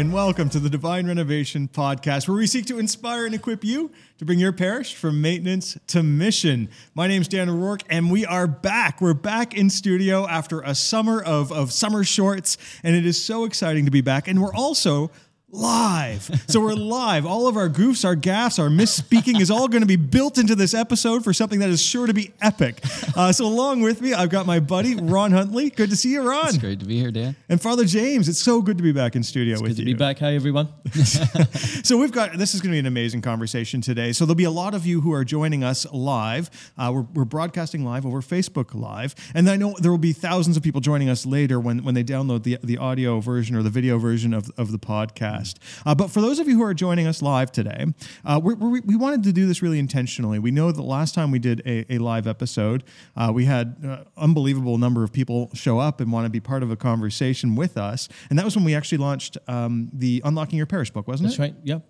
And welcome to the Divine Renovation Podcast, where we seek to inspire and equip you to bring your parish from maintenance to mission. My name's Dan O'Rourke, and we are back. We're back in studio after a summer of, of summer shorts, and it is so exciting to be back. And we're also live. So we're live. All of our goofs, our gaffs, our misspeaking is all going to be built into this episode for something that is sure to be epic. Uh, so along with me, I've got my buddy Ron Huntley. Good to see you, Ron. It's great to be here, Dan. And Father James. It's so good to be back in studio It's with you. good to be back. Hi, everyone. So we've got this is going to be an amazing conversation today. So there'll be a lot of you who are joining us live. Uh, we're, we're broadcasting live over Facebook Live, and I know there will be thousands of people joining us later when when they download the the audio version or the video version of of the podcast. Uh, but for those of you who are joining us live today, uh, we're, we we wanted to do this really intentionally. We know that last time we did a, a live episode, uh, we had uh, unbelievable number of people show up and want to be part of a conversation with us, and that was when we actually launched um, the Unlocking Your Parish book, wasn't it? That's right. Yep.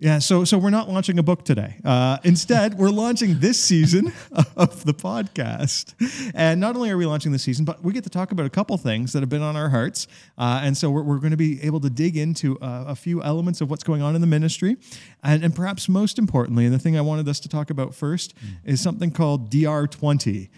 Yeah, so so we're not launching a book today. Uh, instead, we're launching this season of the podcast, and not only are we launching this season, but we get to talk about a couple things that have been on our hearts, uh, and so we're, we're going to be able to dig into uh, a few elements of what's going on in the ministry, and and perhaps most importantly, and the thing I wanted us to talk about first is something called DR20.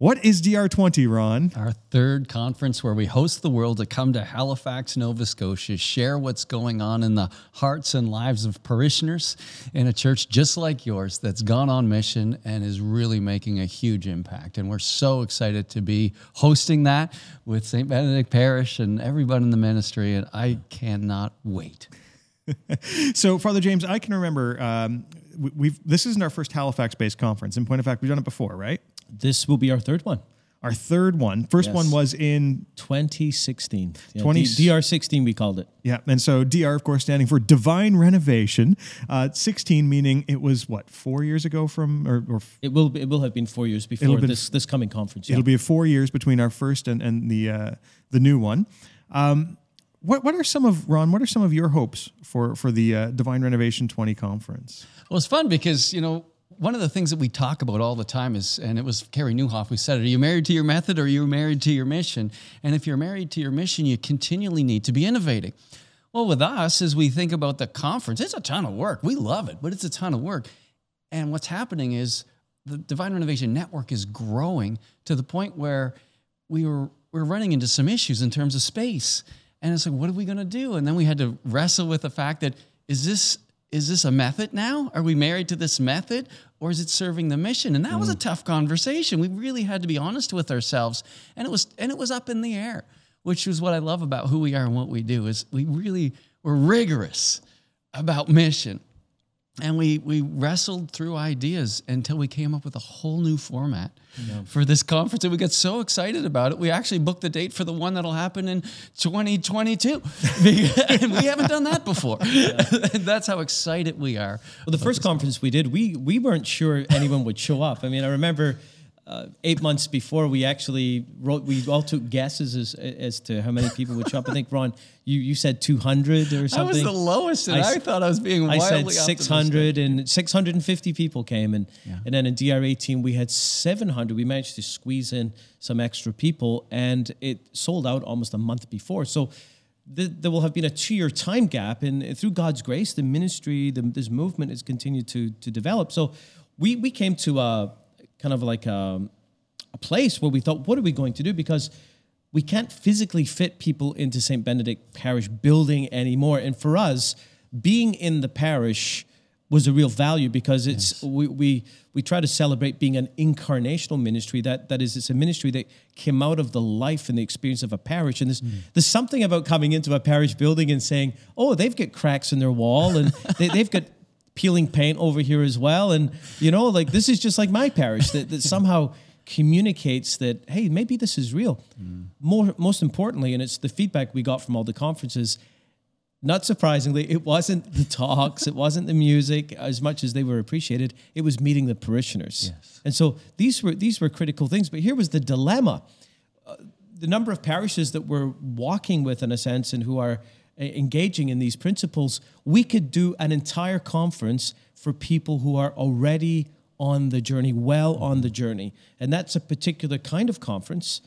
What is DR20, Ron? Our third conference where we host the world to come to Halifax, Nova Scotia, share what's going on in the hearts and lives of parishioners in a church just like yours that's gone on mission and is really making a huge impact. And we're so excited to be hosting that with St. Benedict Parish and everyone in the ministry. And I cannot wait. So, Father James, I can remember um, we've this isn't our first Halifax-based conference. In point of fact, we've done it before, right? This will be our third one. Our third one. First Yes. one was in 2016. Yeah, 20 D- DR16, we called it. yeah, and so DR, of course, standing for Divine Renovation. Uh, Sixteen meaning it was what four years ago from, or, or It will it will have been four years before been- this this coming conference. Yeah. it'll be four years between our first and and the uh, the new one. Um, what what are some of Ron? What are some of your hopes for for the uh, Divine Renovation Twenty conference? Well, it's fun because, you know, one of the things that we talk about all the time is, and it was Carey Nieuwhof who said it, are you married to your method or are you married to your mission? And if you're married to your mission, you continually need to be innovating. Well, with us, as we think about the conference, it's a ton of work. We love it, but it's a ton of work. And what's happening is the Divine Renovation Network is growing to the point where we were we're running into some issues in terms of space. And it's like, what are we going to do? And then we had to wrestle with the fact that is this is this a method now? Are we married to this method or is it serving the mission? And that was a mm. tough conversation. We really had to be honest with ourselves. And it was and it was up in the air, which is what I love about who we are and what we do is we really were rigorous about mission. And we we wrestled through ideas until we came up with a whole new format for this conference. And we got so excited about it. We actually booked the date for the one that'll happen in 2022. and we haven't done that before. That's how excited we are. Well, the first conference we did, we we weren't sure anyone would show up. I mean, I remember uh, eight months before we actually wrote, we all took guesses as as to how many people would show up. I think Ron, you you said two hundred or something. I was the lowest, and I I, thought I was being I said 600 and 650 people came and and then in DR18 we had 700 we managed to squeeze in some extra people and it sold out almost a month before. So th- there will have been a two-year time gap and through God's grace the ministry the, this movement has continued to to develop. So we we came to a kind of like a, a place where we thought what are we going to do because we can't physically fit people into St. Benedict Parish building anymore. And for us, being in the parish was a real value because it's we, we we try to celebrate being an incarnational ministry that that is it's a ministry that came out of the life and the experience of a parish and there's mm. there's something about coming into a parish building and saying oh they've got cracks in their wall and they, they've got peeling paint over here as well. And you know like this is just like my parish that, that somehow communicates that hey maybe this is real. More most importantly and it's the feedback we got from all the conferences not surprisingly it wasn't the talks it wasn't the music as much as they were appreciated. It was meeting the parishioners. Yes. Uh, and so these were these were critical things. But here was the dilemma. The number of parishes that we're walking with in a sense and who are uh, engaging in these principles, we could do an entire conference for people who are already on the journey, well on the journey. And that's a particular kind of conference.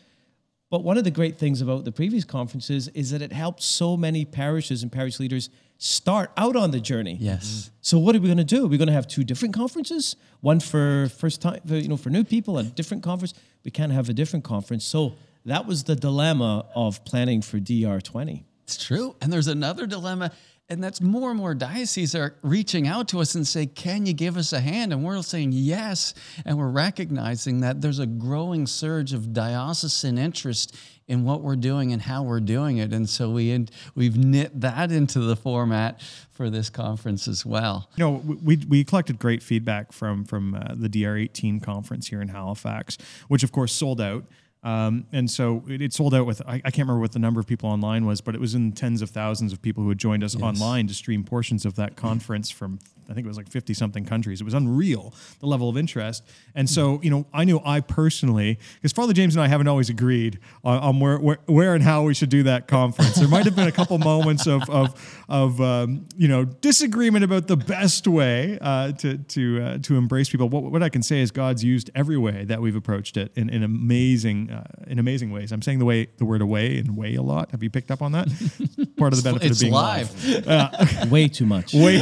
But one of the great things about the previous conferences is that it helped so many parishes and parish leaders start out on the journey. Yes. Mm-hmm. So what are we going to do? We're going to have two different conferences, one for first time, for, you know, for new people, a different conference. We can't have a different conference. So that was the dilemma of planning for DR20. It's true. And there's another dilemma, and that's more and more dioceses are reaching out to us and say, Can you give us a hand? And we're saying yes. And we're recognizing that there's a growing surge of diocesan interest in what we're doing and how we're doing it. And so we in, we've knit that into the format for this conference as well. You know, we, we collected great feedback from from uh, the DR18 conference here in Halifax, which of course sold out. Um, and so it, it, sold out with, I, I, can't remember what the number of people online was, but it was in tens of thousands of people who had joined us yes. online to stream portions of that conference from I think it was like 50 something countries. It was unreal, the level of interest. And so, you know, I knew I personally, because Father James and I haven't always agreed on, on where, where, where, and how we should do that conference. There might have been a couple moments of, of, of um, you know, disagreement about the best way uh, to, to, uh, to embrace people. What, what I can say is God's used every way that we've approached it in, in amazing, uh, in amazing ways. I'm saying the way, the word away and way a lot. Have you picked up on that? Part of the benefit it's of being live. live. way too much. Way.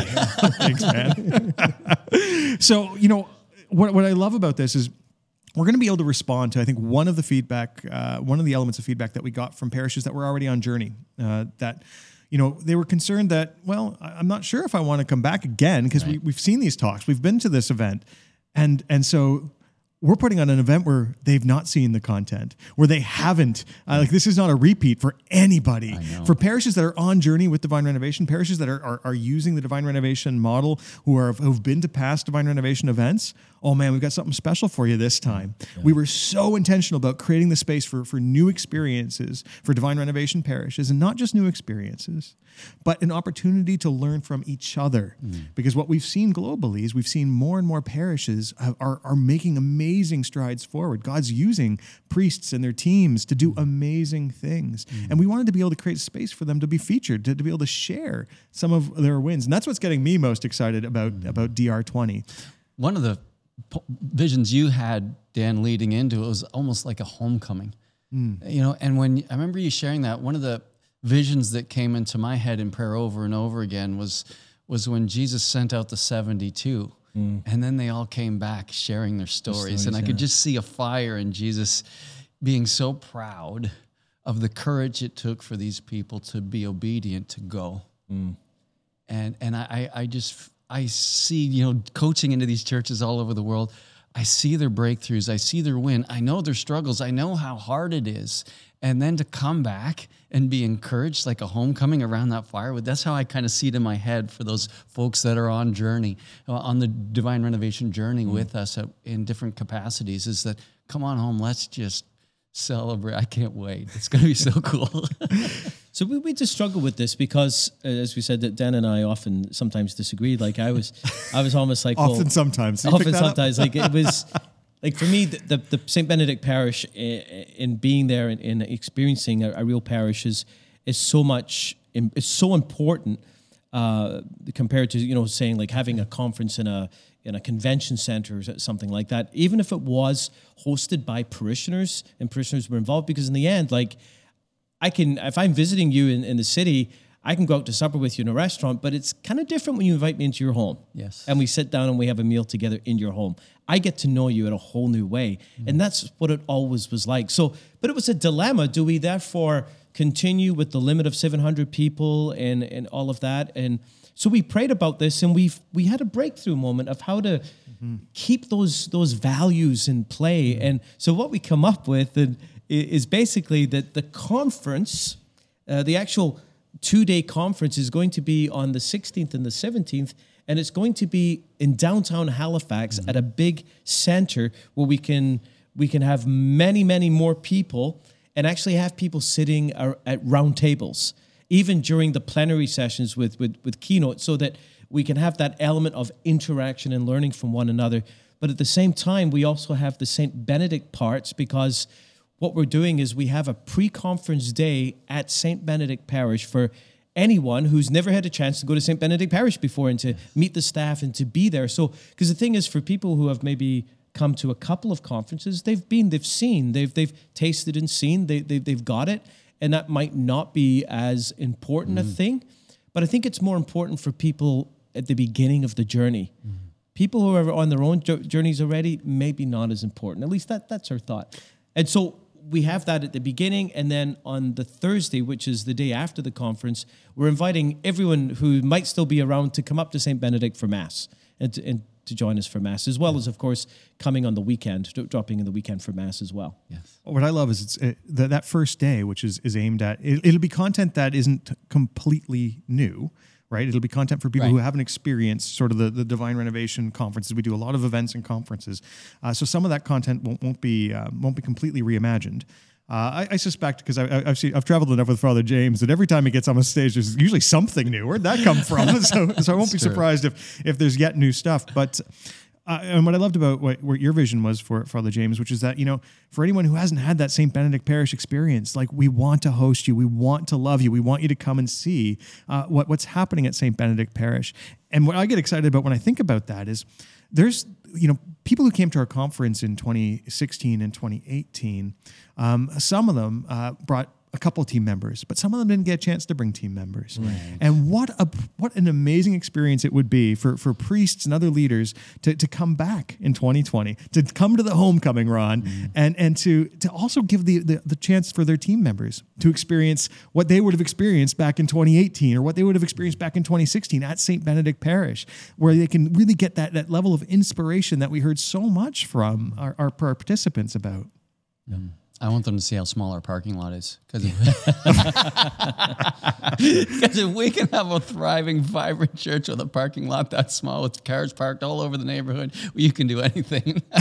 Thanks, man. so, you know, what, what I love about this is we're going to be able to respond to, I think, one of the feedback, uh, one of the elements of feedback that we got from parishes that were already on journey. Uh, that, you know, they were concerned that, well, I'm not sure if I want to come back again because right. we, we've seen these talks, we've been to this event, and and so we're putting on an event where they've not seen the content, where they haven't. Uh, like this is not a repeat for anybody. For parishes that are on journey with divine renovation, parishes that are, are, are using the divine renovation model, who are who've been to past divine renovation events. Oh man, we've got something special for you this time. Yeah. We were so intentional about creating the space for for new experiences for divine renovation parishes, and not just new experiences, but an opportunity to learn from each other. Mm. Because what we've seen globally is we've seen more and more parishes are are making amazing strides forward. God's using priests and their teams to do amazing things. Mm. And we wanted to be able to create space for them to be featured, to, to be able to share some of their wins. And that's what's getting me most excited about, mm. about DR20. One of the visions you had, Dan, leading into it was almost like a homecoming. Mm. You know, and when I remember you sharing that, one of the visions that came into my head in prayer over and over again was was when Jesus sent out the 72 Mm. And then they all came back sharing their stories. stories and I yeah. could just see a fire in Jesus being so proud of the courage it took for these people to be obedient to go. Mm. And and I, I just I see, you know, coaching into these churches all over the world. I see their breakthroughs. I see their win. I know their struggles. I know how hard it is and then to come back and be encouraged like a homecoming around that firewood that's how i kind of see it in my head for those folks that are on journey uh, on the divine renovation journey mm. with us in different capacities is that come on home let's just celebrate i can't wait it's going to be so cool so we, we just struggle with this because uh, as we said that dan and i often sometimes disagreed like i was i was almost like often well, sometimes. Often sometimes. Like it was like for me, the, the, the St. Benedict parish, in, in being there and in, experiencing a, a, real parish is, is so much, it's so important uh, compared to, you know, saying like having a conference in a, in a convention center or something like that, even if it was hosted by parishioners and parishioners were involved, because in the end, like I can, if I'm visiting you in, in the city, I can go out to supper with you in a restaurant, but it's kind of different when you invite me into your home. Yes. And we sit down and we have a meal together in your home. I get to know you in a whole new way. Mm. And that's what it always was like. So, but it was a dilemma. Do we therefore continue with the limit of 700 people and, and all of that? And so we prayed about this and we we had a breakthrough moment of how to mm-hmm. keep those those values in play. Mm-hmm. And so what we come up with is basically that the conference, uh, the actual two day conference is going to be on the 16th and the 17th, and it's going to be in downtown Halifax mm-hmm. at a big center where we can we can have many many more people and actually have people sitting at round tables even during the plenary sessions with with, with keynote so that we can have that element of interaction and learning from one another but at the same time we also have the St Benedict parts because what we're doing is we have a pre-conference day at St. Benedict Parish for anyone who's never had a chance to go to St. Benedict Parish before and to meet the staff and to be there. So, because the thing is, for people who have maybe come to a couple of conferences. They've been, they've seen, they've they've tasted and seen. They, they they've got it, and that might not be as important a mm. thing. But I think it's more important for people at the beginning of the journey. Mm. People who are on their own journeys already, maybe not as important. At least that that's our thought. And so we have that at the beginning, and then on the Thursday, which is the day after the conference, we're inviting everyone who might still be around to come up to St. Benedict for Mass and to, and to join us for Mass, as well as, of course, coming on the weekend, dropping in the weekend for Mass as well. Yes. What I love is it's that that first day, which is is aimed at it, it'll be content that isn't completely new, right? It'll be content for people who haven't experienced sort of the, the divine renovation conferences. We do a lot of events and conferences, uh, so some of that content won't, won't be uh, won't be completely reimagined. Uh, I, I suspect because I, I've seen, I've traveled enough with Father James that every time he gets on a stage, there's usually something new. Where'd that come from? so, so I won't be true. surprised if if there's yet new stuff. But and what I loved about what, what your vision was for Father James, which is that you know, for anyone who hasn't had that Saint Benedict Parish experience, like we want to host you, we want to love you, we want you to come and see uh, what what's happening at Saint Benedict Parish. And what I get excited about when I think about that is there's you know people who came to our conference in 2016 and 2018 um, some of them uh, brought a couple team members but some of them didn't get a chance to bring team members and what a what an amazing experience it would be for for priests and other leaders to, to come back in 2020 to come to the homecoming ron mm-hmm. and and to to also give the, the the chance for their team members to experience what they would have experienced back in 2018 or what they would have experienced back in 2016 at St. Benedict Parish, where they can really get that, that level of inspiration that we heard so much from our, our participants about. I want them to see how small our parking lot is. Because if, if we can have a thriving, vibrant church with a parking lot that small with cars parked all over the neighborhood, you can do anything.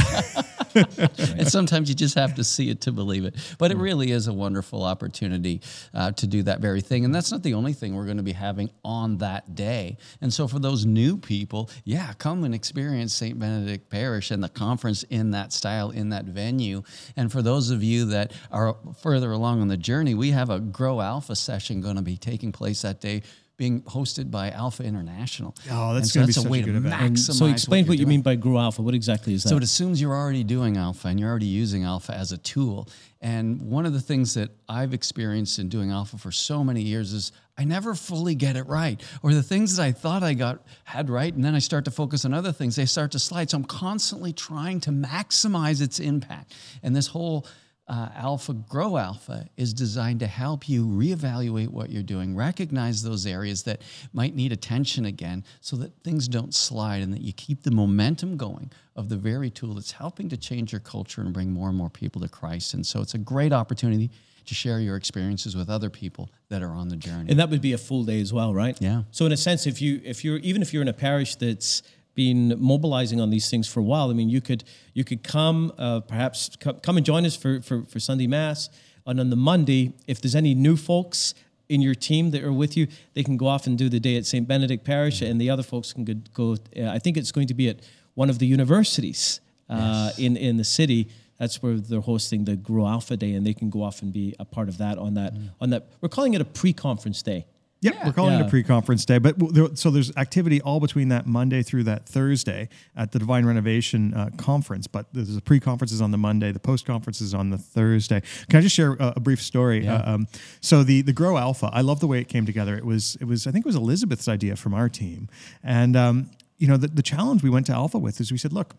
and sometimes you just have to see it to believe it. But it really is a wonderful opportunity uh, to do that very thing. And that's not the only thing we're going to be having on that day. And so for those new people, yeah, come and experience St. Benedict Parish and the conference in that style, in that venue. And for those of you that are further along on the journey, we have a Grow Alpha session going to be taking place that day. Being hosted by Alpha International. Oh, that's so gonna be that's a such way a to good event. maximize. And so explain you're what, you doing. mean by grow alpha. What exactly is that? So it assumes you're already doing alpha and you're already using alpha as a tool. And one of the things that I've experienced in doing alpha for so many years is I never fully get it right. Or the things that I thought I got had right, and then I start to focus on other things, they start to slide. So I'm constantly trying to maximize its impact. And this whole uh, Alpha Grow Alpha is designed to help you reevaluate what you're doing, recognize those areas that might need attention again so that things don't slide and that you keep the momentum going of the very tool that's helping to change your culture and bring more and more people to Christ. And so it's a great opportunity to share your experiences with other people that are on the journey. and that would be a full day as well, right? Yeah. So in a sense, if you if you're even if you're in a parish that's been mobilizing on these things for a while, I mean, you could you could come uh, perhaps co- come and join us for, for for Sunday Mass, and on the Monday, if there's any new folks in your team that are with you, they can go off and do the day at St. Benedict Parish, and the other folks can go. uh, I think it's going to be at one of the universities uh, in in the city. That's where they're hosting the Grow Alpha Day, and they can go off and be a part of that on that on that. We're calling it a pre-conference day. Yep, Yeah. we're calling it a pre-conference day, but there, so there's activity all between that Monday through that Thursday at the Divine Renovation uh, conference. But there's the pre-conferences on the Monday, the post-conferences on the Thursday. Can I just share a, a brief story? Uh, um, so the the Grow Alpha, I love the way it came together. It was it was I think it was Elizabeth's idea from our team, and um, you know the, the challenge we went to Alpha with is we said, look,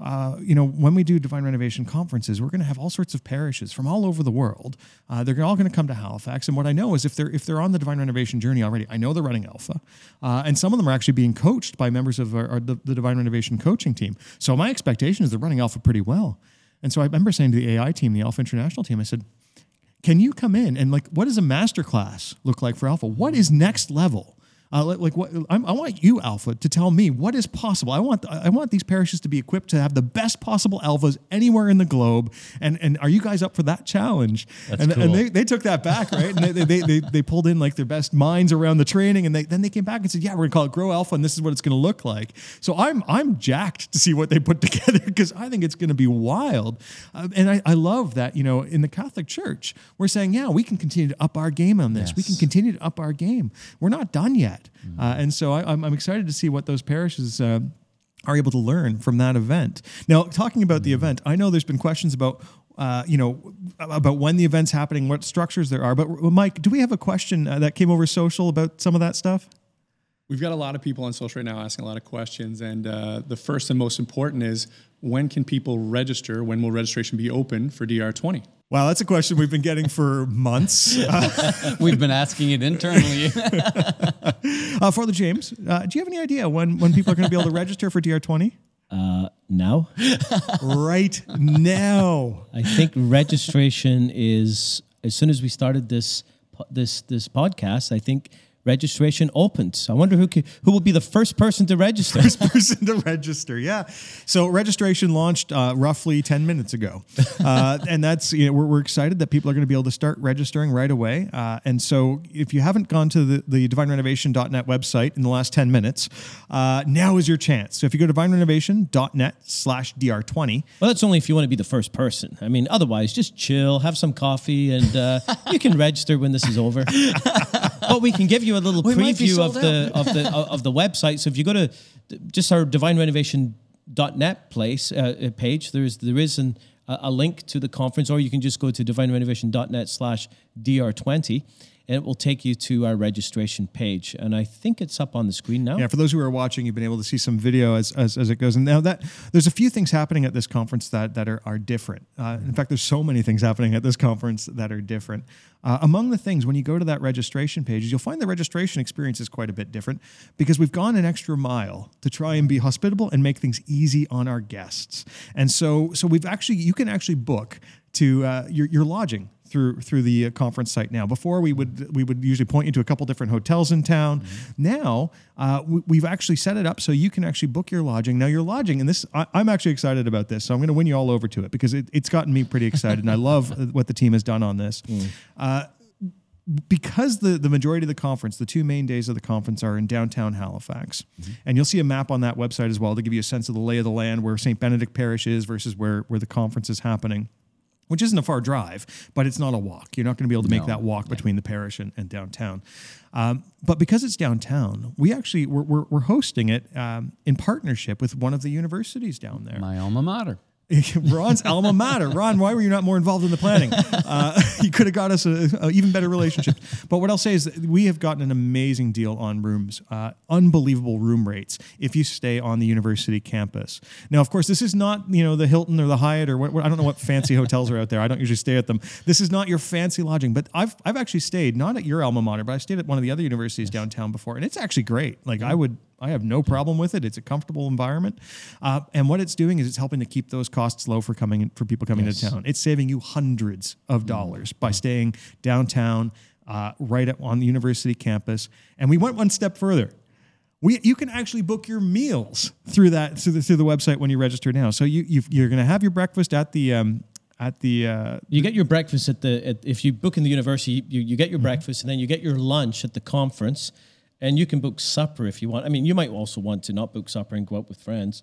uh, you know, when we do Divine Renovation conferences, we're going to have all sorts of parishes from all over the world. Uh, they're all going to come to Halifax, and what I know is if they're if they're on the Divine Renovation journey already, I know they're running Alpha, uh, and some of them are actually being coached by members of our, our, the, the Divine Renovation coaching team. So my expectation is they're running Alpha pretty well. And so I remember saying to the AI team, the Alpha International team, I said, can you come in and like what does a master class look like for alpha what is next level uh, like, what I'm, I want you, Alpha, to tell me what is possible. I want I want these parishes to be equipped to have the best possible alphas anywhere in the globe. And and are you guys up for that challenge? That's and, cool. and they, they took that back, right? And they, they, they, they pulled in like their best minds around the training, and they, then they came back and said, "Yeah, we're gonna call it Grow Alpha, and this is what it's gonna look like." So I'm I'm jacked to see what they put together because I think it's gonna be wild. Uh, and I, I love that you know in the Catholic Church we're saying, yeah, we can continue to up our game on this. We can continue to up our game. We're not done yet, uh, and so I, I'm, I'm excited to see what those parishes. Uh, are able to learn from that event. Now, talking about the event, I know there's been questions about uh, you know, about when the event's happening, what structures there are. But Mike, do we have a question uh, that came over social about some of that stuff? We've got a lot of people on social right now asking a lot of questions, and uh, the first and most important is when can people register? When will registration be open for DR20? Wow, that's a question we've been getting for months. we've been asking it internally. uh, Father James, uh, do you have any idea when, when people are going to be able to register for DR20? Uh, now? right now. I think registration is as soon as we started this this this podcast. I think registration opens. I wonder who could, who will be the first person to register. First person to register, yeah. So registration launched uh, roughly ten minutes ago, uh, and that's you know we're, we're, excited that people are going to be able to start registering right away. Uh, and so if you haven't gone to the, the divinerenovation.net website in the last ten minutes, uh, now is your chance. So if you go to divinerenovation.net slash dr20, well, that's only if you want to be the first person. I mean, otherwise, just chill, have some coffee, and uh, you can register when this is over. but we can give you a little we preview of the of the of the website. So if you go to just our divinerenovation.net place uh, uh, page, there's there is an, a link to the conference, or you can just go to divinerenovation.net slash dr20 and it will take you to our registration page. And I think it's up on the screen now. Yeah, for those who are watching, you've been able to see some video as, as, as it goes. And now that there's a few things happening at this conference that, that are, are different. Uh, in fact, there's so many things happening at this conference that are different. Uh, among the things, when you go to that registration page, you'll find the registration experience is quite a bit different because we've gone an extra mile to try and be hospitable and make things easy on our guests. And so, so we've actually, you can actually book to uh, your, your lodging through through the uh, conference site now. Before we would we would usually point you to a couple different hotels in town. Mm-hmm. Now uh, we, have actually set it up so you can actually book your lodging. Now your lodging, and this I, am actually excited about this, so I'm going to win you all over to it because it, it's gotten me pretty excited, and I love uh, what the team has done on this. Mm. Uh, because the, the majority of the conference, the two main days of the conference are in downtown Halifax. Mm-hmm. And you'll see a map on that website as well to give you a sense of the lay of the land, where St. Benedict Parish is versus where, where the conference is happening which isn't a far drive, but it's not a walk. You're not going to be able to make no. that walk yeah. between the parish and, and downtown. Um, but because it's downtown, we actually we're, we're, we're hosting it um, in partnership with one of the universities down there. My alma mater. Ron's alma mater. Ron, why were you not more involved in the planning? Uh, you could have got us an even better relationship. But what I'll say is that we have gotten an amazing deal on rooms, uh, unbelievable room rates if you stay on the university campus. Now, of course, this is not you know the Hilton or the Hyatt or what, what, I don't know what fancy hotels are out there. I don't usually stay at them. This is not your fancy lodging, but I've I've actually stayed not at your alma mater, but I stayed at one of the other universities downtown before, and it's actually great. Like I would I have no problem with it. It's a comfortable environment, uh, and what it's doing is it's helping to keep those costs low for coming for people coming yes. to town. It's saving you hundreds of mm-hmm. dollars by staying downtown, uh, right at, on the university campus. And we went one step further. We, you can actually book your meals through that through the, through the website when you register now. So you you are going to have your breakfast at the um, at the uh, you get your breakfast at the at, if you book in the university you, you get your mm-hmm. breakfast and then you get your lunch at the conference and you can book supper if you want. I mean, you might also want to not book supper and go out with friends.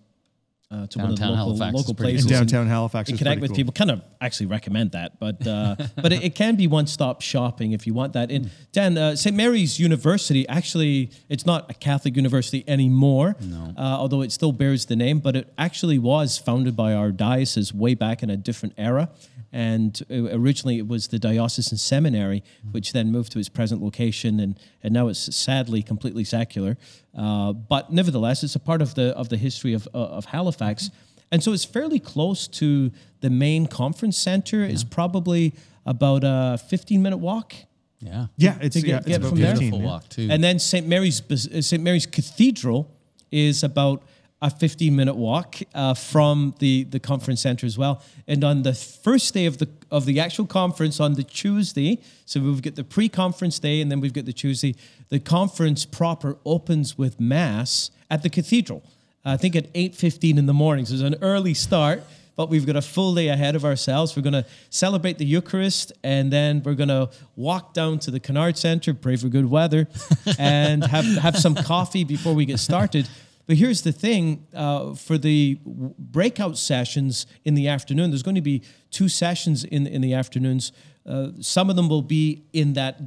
Uh, to downtown one of the local, local places. In downtown Halifax and connect with cool. people. Kind of actually recommend that, but uh, but it, it, can be one stop shopping if you want that. And Dan, uh, St. Mary's University actually it's not a Catholic university anymore, no. Uh, although it still bears the name. But it actually was founded by our diocese way back in a different era. And originally it was the diocesan seminary, which then moved to its present location, and, and now it's sadly completely secular. Uh, but nevertheless, it's a part of the of the history of uh, of Halifax, and so it's fairly close to the main conference center. Yeah. It's probably about a 15 minute walk. Yeah, yeah, it's, to get, yeah, get from there. walk too. And then St. Mary's St. Mary's Cathedral is about a 15 minute walk uh, from the, the conference center as well. And on the first day of the of the actual conference on the Tuesday, so we've got the pre-conference day and then we've got the Tuesday. The conference proper opens with mass at the cathedral. I think at 8:15 in the morning. So it's an early start, but we've got a full day ahead of ourselves. We're going to celebrate the Eucharist and then we're going to walk down to the Kennard Center, pray for good weather, and have have some coffee before we get started. But here's the thing uh, for the breakout sessions in the afternoon, there's going to be two sessions in, in the afternoons. Uh, some of them will be in that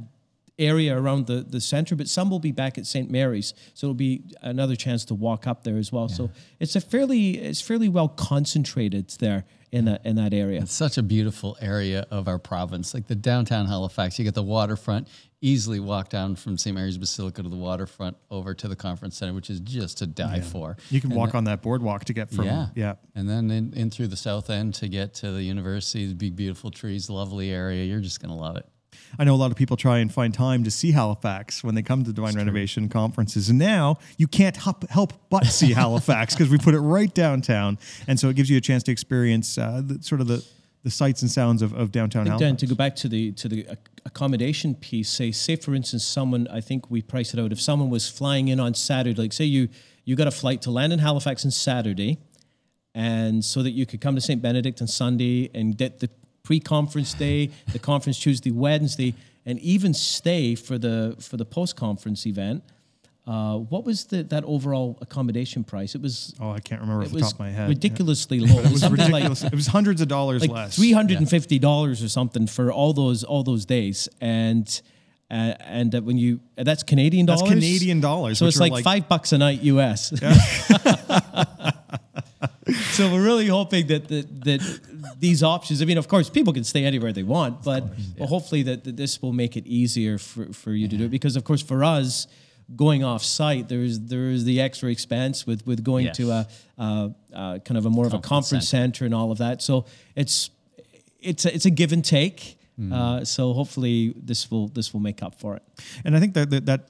area around the, the center, but some will be back at St. Mary's. So it'll be another chance to walk up there as well. So it's a fairly it's fairly well concentrated there in that in that area. It's such a beautiful area of our province, like the downtown Halifax. You get the waterfront, easily walk down from St. Mary's Basilica to the waterfront over to the conference center, which is just to die for. You can And walk then- on that boardwalk to get from yeah, yeah. and then in, in through the south end to get to the university, the big beautiful trees, lovely area. You're just gonna love it. I know a lot of people try and find time to see Halifax when they come to Divine Renovation conferences. And now you can't help, help but see Halifax because we put it right downtown. And so it gives you a chance to experience uh, the, sort of the, the sights and sounds of, of downtown Dan, Halifax. to go back to the to the accommodation piece, say say for instance, someone I think we price it out. If someone was flying in on Saturday, like say you you got a flight to land in Halifax on Saturday, and so that you could come to St. Benedict on Sunday and get the pre-conference day, the conference Tuesday, Wednesday, and even stay for the for the post-conference event. Uh, what was the that overall accommodation price? It was oh, I can't remember off the top of my head. ridiculously low. It was Something like it was hundreds of dollars like less. three hundred and fifty dollars or something for all those all those days, and uh, and that when you uh, that's Canadian That's dollars. Canadian dollars, so it's like, like- five bucks a night US. so we're really hoping that that, that these options. I mean, of course, people can stay anywhere they want, but, but hopefully that, that this will make it easier for, for you to do it. Because of course, for us. Going off site, there's there's the extra expense with with going to a uh, uh, kind of a more of a conference center and all of that. So it's it's a, it's a give and take. Uh, so hopefully this will this will make up for it. And I think that, that that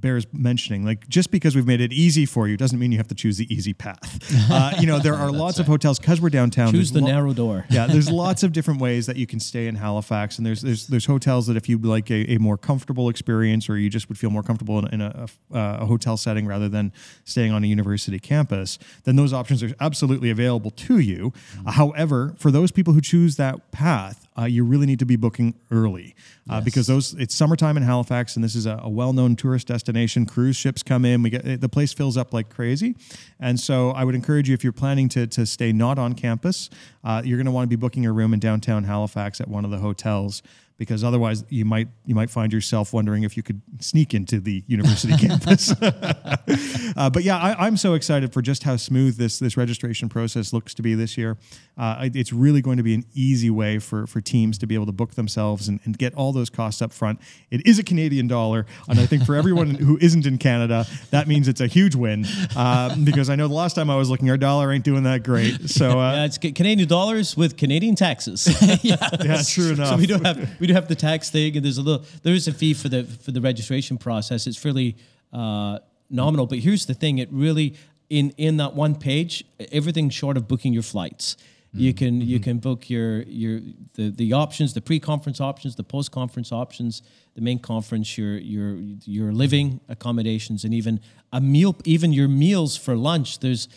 bears mentioning. Like just because we've made it easy for you doesn't mean you have to choose the easy path. Uh, you know, there are lots of hotels because we're downtown. Choose the narrow door. yeah, there's lots of different ways that you can stay in Halifax, and there's there's there's hotels that if you like a, a more comfortable experience, or you just would feel more comfortable in, in a, a, a hotel setting rather than staying on a university campus, then those options are absolutely available to you. Uh, however, for those people who choose that path, uh, you really need to be booking early uh, because those it's summertime in Halifax, and this is a, a well-known tourist destination. Cruise ships come in, we get the place fills up like crazy, and so I would encourage you if you're planning to to stay not on campus, uh, you're going to want to be booking a room in downtown Halifax at one of the hotels because otherwise you might you might find yourself wondering if you could sneak into the university campus. uh, but yeah, I, I'm so excited for just how smooth this this registration process looks to be this year. Uh, it's really going to be an easy way for for teams to be able to book themselves and, and get all those costs up front. It is a Canadian dollar, and I think for everyone who isn't in Canada, that means it's a huge win uh, because I know the last time I was looking, our dollar ain't doing that great. So uh, Yeah, it's Canadian dollars with Canadian taxes. yeah, true enough. So we don't have we do have the tax thing, and there's a little there is a fee for the for the registration process. It's fairly uh, nominal, but here's the thing: it really in in that one page, everything short of booking your flights. You can you can book your your the, the options, the pre-conference options, the post-conference options, the main conference, your your your living accommodations, and even a meal, even your meals for lunch. There's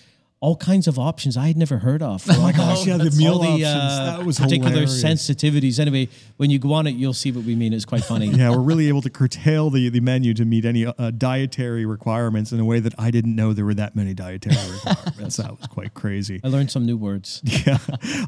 all kinds of options I had never heard of. Oh my gosh, yeah, the meal options. That was particular hilarious. sensitivities. Anyway, when you go on it, you'll see what we mean. It's quite funny. yeah, we're really able to curtail the, the menu to meet any uh, dietary requirements in a way that I didn't know there were that many dietary requirements. that was quite crazy. I learned some new words. Yeah.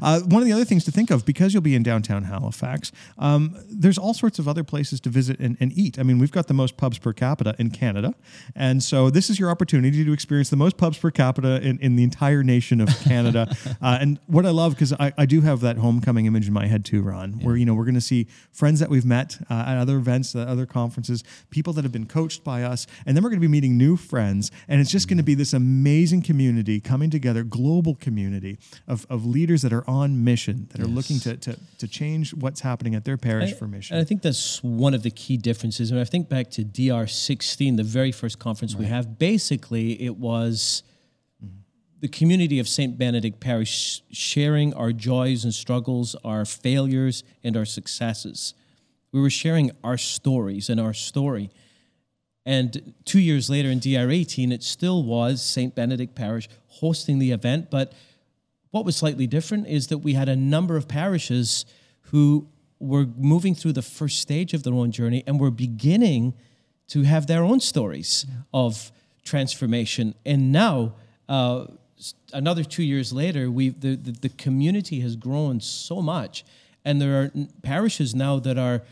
Uh, one of the other things to think of, because you'll be in downtown Halifax, um, there's all sorts of other places to visit and, and eat. I mean, we've got the most pubs per capita in Canada. And so this is your opportunity to experience the most pubs per capita in, in the entire nation of Canada. uh, and what I love, because I, I do have that homecoming image in my head too, Ron, where, you know, we're going to see friends that we've met uh, at other events, at other conferences, people that have been coached by us. And then we're going to be meeting new friends. And it's just going to be this amazing community coming together, global community of, of leaders that are on mission, that are looking to, to, to change what's happening at their parish for mission. And I think that's one of the key differences. When I think back to DR16, the very first conference we have, basically it was the community of St. Benedict Parish sharing our joys and struggles, our failures and our successes. We were sharing our stories and our story. And two years later in DR18, it still was St. Benedict Parish hosting the event. But what was slightly different is that we had a number of parishes who were moving through the first stage of their own journey and were beginning to have their own stories of transformation. And now, uh, another two years later, we the, the, the community has grown so much, and there are parishes now that are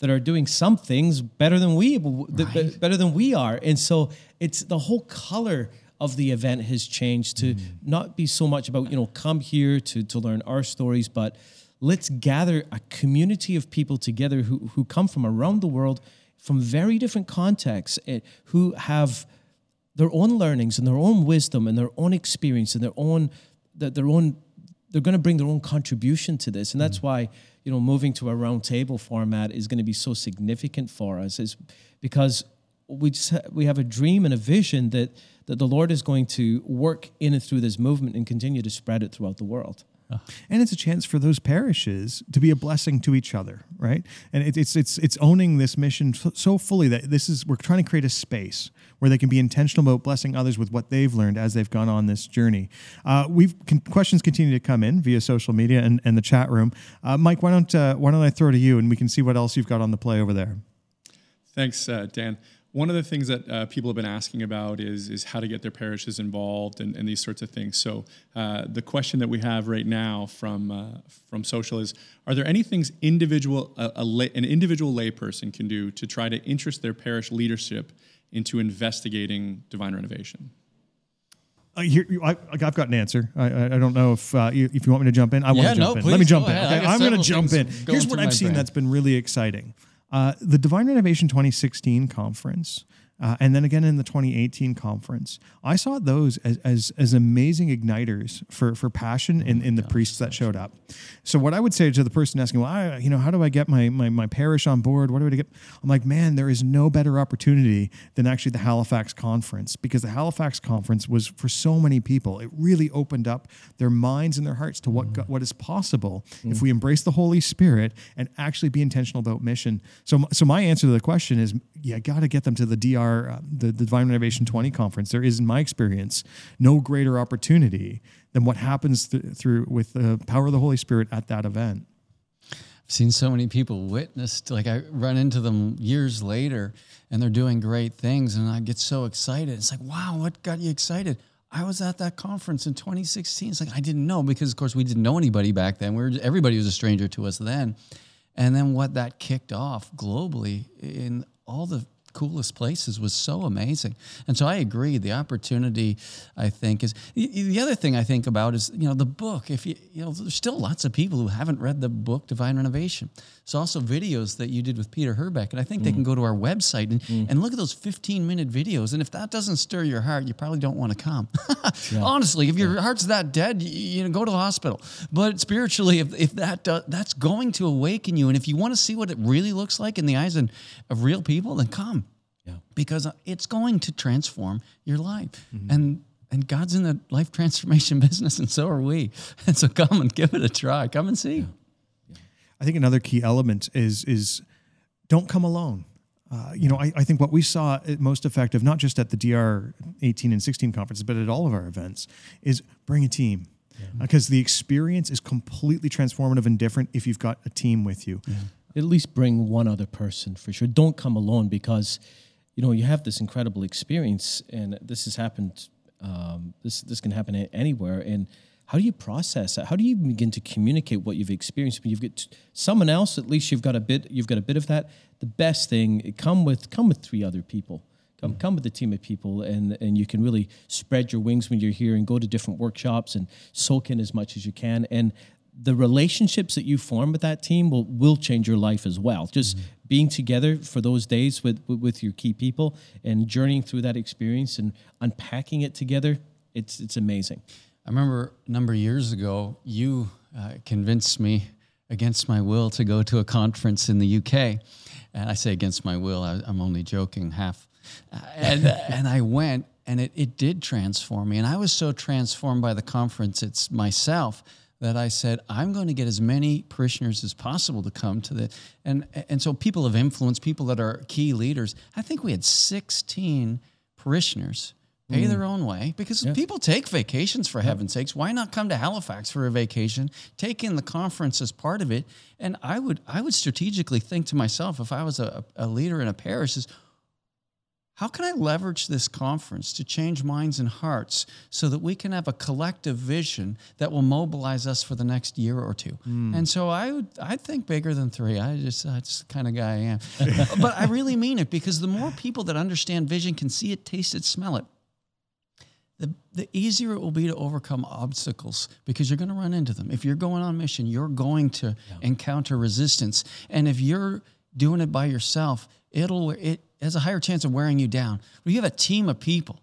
that are doing some things better than we right. better than we are and so it's the whole color of the event has changed to mm. not be so much about you know come here to to learn our stories but let's gather a community of people together who who come from around the world from very different contexts eh, who have their own learnings and their own wisdom and their own experience and their own that their own they're going to bring their own contribution to this and that's mm. why you know moving to a round table format is going to be so significant for us is because we just ha- we have a dream and a vision that that the Lord is going to work in and through this movement and continue to spread it throughout the world. And it's a chance for those parishes to be a blessing to each other, right? And it, it's it's it's owning this mission so fully that this is we're trying to create a space where they can be intentional about blessing others with what they've learned as they've gone on this journey. Uh, we've con- questions continue to come in via social media and, and the chat room. Uh, Mike, why don't uh, why don't I throw to you and we can see what else you've got on the play over there. Thanks, uh, Dan. One of the things that uh, people have been asking about is, is how to get their parishes involved and, and these sorts of things. So uh, the question that we have right now from, uh, from social is, are there any things individual, a, a lay, an individual layperson can do to try to interest their parish leadership into investigating divine renovation? Uh, here, I, have got an answer. I, I don't know if uh, you, if you want me to jump in. I want to jump no, in. Let me jump in. Okay? I'm going to jump in. Here's what I've seen brain. that's been really exciting. Uh, the Divine Renovation 2016 conference uh, and then again in the 2018 conference, I saw those as, as, as amazing igniters for, for passion in, in the priests that showed up. So what I would say to the person asking, well, I, you know, how do I get my, my, my parish on board? What do I get? I'm like, man, there is no better opportunity than actually the Halifax conference because the Halifax conference was for so many people. It really opened up their minds and their hearts to what, mm. what is possible mm. if we embrace the Holy Spirit and actually be intentional about mission. So, so my answer to the question is, you got to get them to the DR uh, the, the Divine Renovation 20 conference, there is, in my experience, no greater opportunity than what happens th- through with the power of the Holy Spirit at that event. I've seen so many people witnessed, like I run into them years later and they're doing great things and I get so excited. It's like, wow, what got you excited? I was at that conference in 2016. It's like I didn't know because, of course, we didn't know anybody back then. We were everybody was a stranger to us then, and then what that kicked off globally in all the coolest places was so amazing. And so I agree. The opportunity, I think, is the other thing I think about is you know the book. If you you know, there's still lots of people who haven't read the book Divine Renovation. It's also videos that you did with Peter Herbeck, and I think mm. they can go to our website and, mm. and look at those 15 minute videos. And if that doesn't stir your heart, you probably don't want to come. yeah. Honestly, if your yeah. heart's that dead, you, you, know, go to the hospital. But spiritually, if, if that does, that's going to awaken you, and if you want to see what it really looks like in the eyes of, of real people, then come. Yeah. Because it's going to transform your life. Mm-hmm. And and God's in the life transformation business, and so are we. And so come and give it a try. Come and see. Yeah. I think another key element is is don't come alone. Uh, you know, I, I, think what we saw most effective, not just at the DR 18 and 16 conferences, but at all of our events, is bring a team. Because yeah. uh, the experience is completely transformative and different if you've got a team with you. Yeah. At least bring one other person for sure. Don't come alone because, you know, you have this incredible experience, and this has happened. Um, this this can happen anywhere, and how do you process that? How do you begin to communicate what you've experienced? When you've got someone else, at least you've got a bit. You've got a bit of that. The best thing come with come with three other people. Come come with a team of people, and and you can really spread your wings when you're here and go to different workshops and soak in as much as you can. And the relationships that you form with that team will will change your life as well. Just mm-hmm. Being together for those days with, with, your key people and journeying through that experience and unpacking it together, it's it's amazing. I remember a number of years ago, you uh, convinced me against my will to go to a conference in the UK. And I say against my will, I, am only joking half. Uh, and, and I went, and it, it did transform me. And I was so transformed by the conference it's myself that I said, I'm going to get as many parishioners as possible to come to the and and so people of influence, people that are key leaders. I think we had 16 parishioners pay mm. their own way because yeah. people take vacations for heaven's sakes why not come to halifax for a vacation take in the conference as part of it and i would i would strategically think to myself if i was a, a leader in a parish is how can I leverage this conference to change minds and hearts so that we can have a collective vision that will mobilize us for the next year or two? Hmm. And so I would I think bigger than three. I just that's the kind of guy I am. but I really mean it because the more people that understand vision can see it, taste it, smell it, the, the easier it will be to overcome obstacles because you're going to run into them. If you're going on mission, you're going to encounter resistance. And if you're doing it by yourself, it'll it has a higher chance of wearing you down. But you have a team of people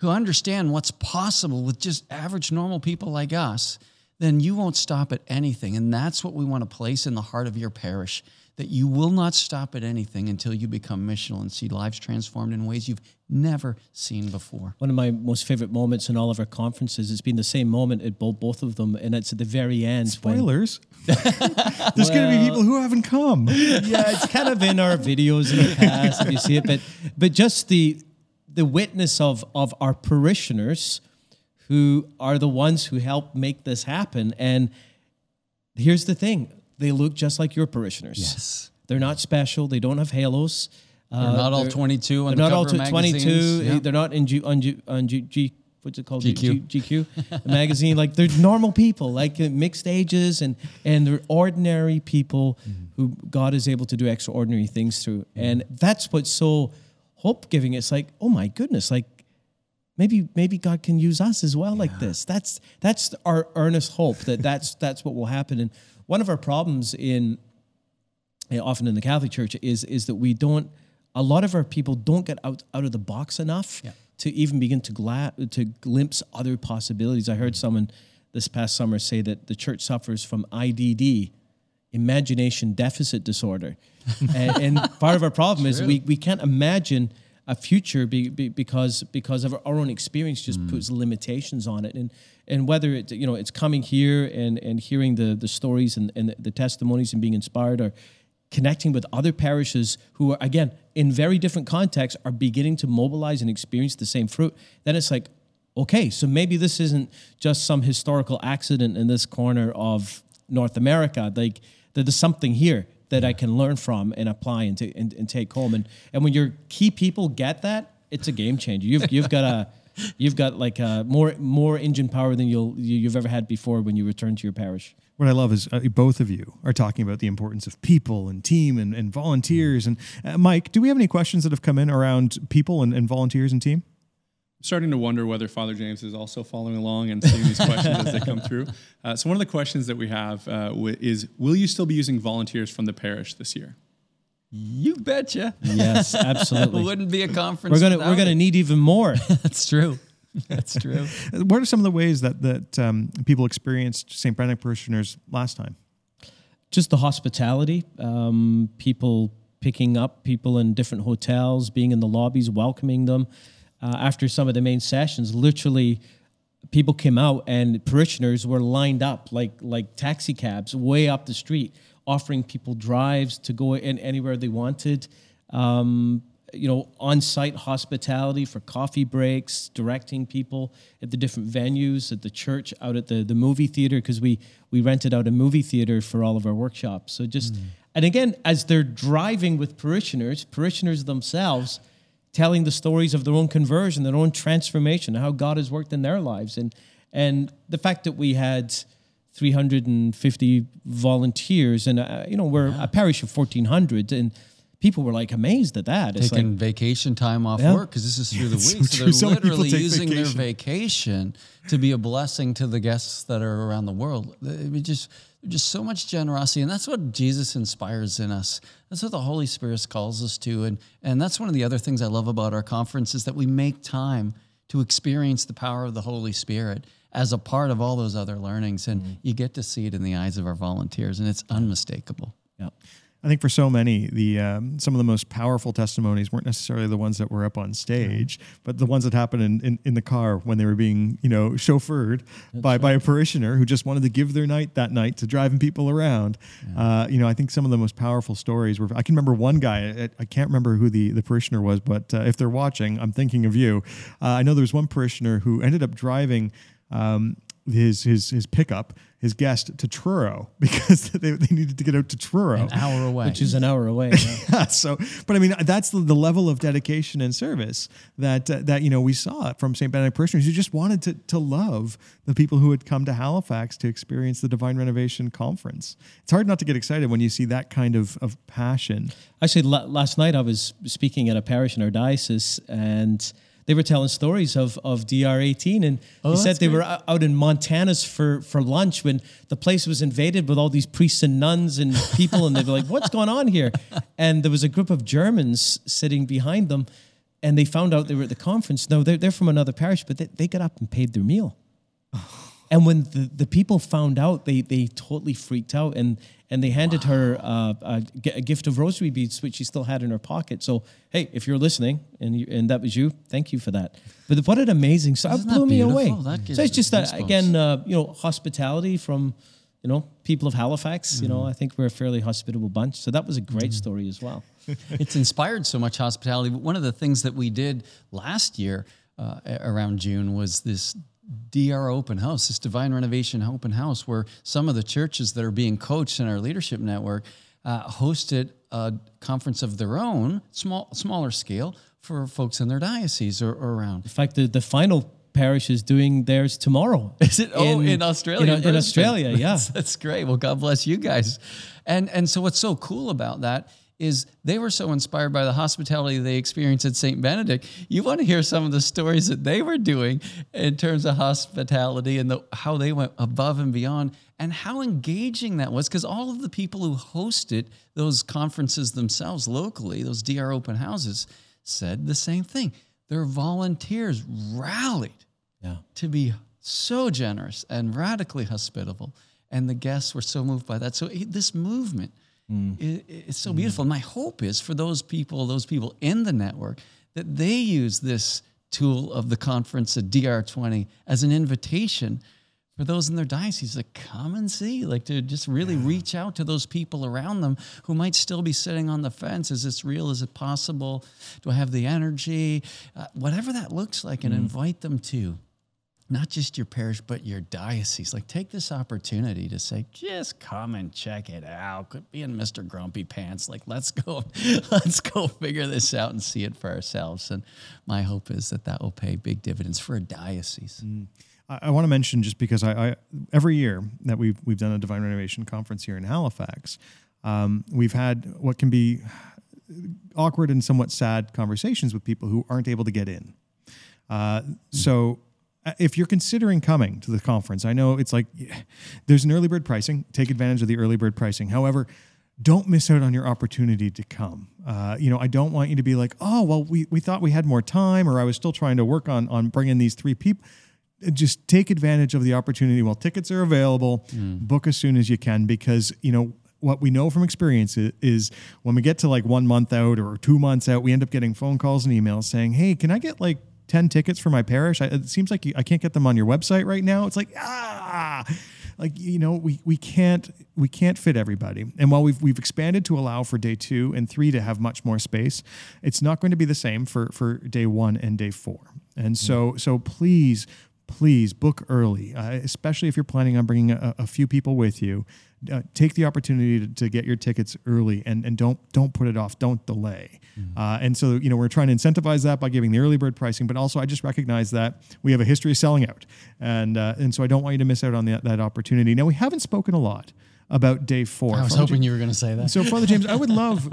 who understand what's possible with just average normal people like us, then you won't stop at anything. And that's what we want to place in the heart of your parish that you will not stop at anything until you become missional and see lives transformed in ways you've never seen before. One of my most favorite moments in all of our conferences, it's been the same moment at both, both of them, and it's at the very end. when- Spoilers. There's going to be people who haven't come. yeah, it's kind of in our videos in the past if you see it, but but just the the witness of of our parishioners who are the ones who help make this happen. And here's the thing: they look just like your parishioners. Yes. they're not special. They don't have halos. They're not all 22 on They're the not all tw- 22. Yeah. They're not in G, on G, on G, G what's it called? GQ. G, GQ the magazine. Like they're normal people, like uh, mixed ages, and and they're ordinary people who God is able to do extraordinary things through. And that's what's so hope giving. It's like, oh my goodness, like maybe maybe God can use us as well like this. That's that's our earnest hope that that's that's what will happen. And one of our problems in you know, often in the Catholic Church is is that we don't. A lot of our people don't get out out of the box enough to even begin to gla- to glimpse other possibilities. I heard someone this past summer say that the church suffers from IDD, imagination deficit disorder, and, and part of our problem is we we can't imagine a future be, be, because because of our own experience just mm. puts limitations on it. And and whether it you know it's coming here and and hearing the the stories and, and the testimonies and being inspired or connecting with other parishes who are again in very different contexts are beginning to mobilize and experience the same fruit then it's like okay so maybe this isn't just some historical accident in this corner of north america. Like that there's something here that i can learn from and apply and, ta- and, and take home and and when your key people get that it's a game changer you've you've got a you've got like uh more more engine power than you'll you, you've ever had before when you return to your parish What I love is uh, both of you are talking about the importance of people and team and, and volunteers. And uh, Mike, do we have any questions that have come in around people and, and volunteers and team? Starting to wonder whether Father James is also following along and seeing these questions as they come through. Uh, so one of the questions that we have uh, w- is, will you still be using volunteers from the parish this year? You betcha. yes absolutely. It wouldn't be a conference. we're gonna we're gonna it. need even more That's true. That's true. What are some of the ways that that um, people experienced St. Benedict parishioners last time? just the hospitality, um, people picking up people in different hotels, being in the lobbies, welcoming them. Uh, after some of the main sessions, literally, people came out and parishioners were lined up like like taxi cabs way up the street, offering people drives to go in anywhere they wanted. Um, you know, on-site hospitality for coffee breaks, directing people at the different venues, at the church, out at the, the movie theater, because we we rented out a movie theater for all of our workshops. So just and again, as they're driving with parishioners, parishioners themselves telling the stories of their own conversion, their own transformation, how God has worked in their lives. And and the fact that we had 350 volunteers and uh, you know, we're a parish of 1400 and people were like amazed at that. It's Taking like vacation time off Yeah. work because this is through the week. So, true. they're So literally using their vacation. vacation to be a blessing to the guests that are around the world. It just just so much generosity, and that's what Jesus inspires in us. That's what the Holy Spirit calls us to, and and that's one of the other things I love about our conference is that we make time to experience the power of the Holy Spirit as a part of all those other learnings, and Mm-hmm. you get to see it in the eyes of our volunteers, and it's unmistakable. yeah. I think for so many, the um, some of the most powerful testimonies weren't necessarily the ones that were up on stage, but the ones that happened in, in, in the car when they were being, you know, chauffeured by, by a parishioner who just wanted to give their night that night to driving people around. Uh, you know, I think some of the most powerful stories were. I can remember one guy. I, I can't remember who the, the parishioner was, but uh, if they're watching, I'm thinking of you. Uh, I know there was one parishioner who ended up driving. Um, his his his pickup, his guest to Truro because they, they needed to get out to Truro. An hour away. which is an hour away. yeah. Yeah, so, but I mean, that's the, the level of dedication and service that uh, that you know we saw from St. Benedict parishioners who just wanted to to love the people who had come to Halifax to experience the Divine Renovation Conference. It's hard not to get excited when you see that kind of of passion. Actually, la- last night I was speaking at a parish in our diocese, and they were telling stories of, of DR18, and oh, they said they were great. o- out in Montana's for, for lunch when the place was invaded with all these priests and nuns and people, and they were like, "What's going on here?" And there was a group of Germans sitting behind them, and they found out they were at the conference. No, they're, they're from another parish, but they, they got up and paid their meal. And when the, the people found out, they they totally freaked out, and and they handed her uh, a, a gift of rosary beads, which she still had in her pocket. So hey, if you're listening, and you, and that was you, thank you for that. But what an amazing! So it blew that me away. That so it's just that again, uh, you know, hospitality from you know people of Halifax. You Mm-hmm. know, I think we're a fairly hospitable bunch. So that was a great story as well. it's inspired so much hospitality. But One of the things that we did last year uh, around June was this DR open house, this divine renovation open house, where some of the churches that are being coached in our leadership network uh, hosted a conference of their own, small, smaller scale, for folks in their diocese or, or around. In fact, the, the final parish is doing theirs tomorrow. Is it? Oh, in, Australia. In, in Brisbane. Australia, yeah. That's, that's great. Well, God bless you guys. And and so what's so cool about that is they were so inspired by the hospitality they experienced at St. Benedict. You want to hear some of the stories that they were doing in terms of hospitality and the, how they went above and beyond and how engaging that was because all of the people who hosted those conferences themselves locally, those DR open houses, said the same thing. Their volunteers rallied Yeah. to be so generous and radically hospitable. And the guests were so moved by that. So eh, this movement i- i- is so mm. beautiful. And my hope is for those people, those people in the network, that they use this tool of the conference at DR20 as an invitation for those in their diocese to come and see, like to just really reach out to those people around them who might still be sitting on the fence. Is this real? Is it possible? Do I have the energy? Uh, whatever that looks like, and mm. invite them to not just your parish, but your diocese. Like, take this opportunity to say, just come and check it out. Quit being Mr. Grumpy Pants. Like, let's go, let's go figure this out and see it for ourselves. And my hope is that that will pay big dividends for a diocese. I, I want to mention just because I, I every year that we've we've done a Divine Renovation conference here in Halifax, um, we've had what can be awkward and somewhat sad conversations with people who aren't able to get in. Uh, so Uh, if you're considering coming to the conference, I know it's like there's an early bird pricing. Take advantage of the early bird pricing. However, don't miss out on your opportunity to come. Uh, you know, I don't want you to be like, oh, well, we, we thought we had more time, or I was still trying to work on on bringing these three people. Uh, just take advantage of the opportunity while tickets are available. Mm. Book as soon as you can because you know what we know from experience is when we get to like one month out or two months out, we end up getting phone calls and emails saying, "Hey, can I get like 10 tickets for my parish? I, it seems like you, I can't get them on your website right now." It's like, ah, like you know, we we can't we can't fit everybody. And while we've we've expanded to allow for day 2 and 3 to have much more space, it's not going to be the same for for day 1 and day 4. And so so please please book early, uh, especially if you're planning on bringing a, a few people with you. Uh, take the opportunity to, to get your tickets early and, and don't don't put it off. Don't delay. Uh, and so you know we're trying to incentivize that by giving the early bird pricing, but also I just recognize that we have a history of selling out, and uh, and so I don't want you to miss out on that that opportunity. Now we haven't spoken a lot about day four. I was Father hoping you were going to say that. so, Father James, I would love.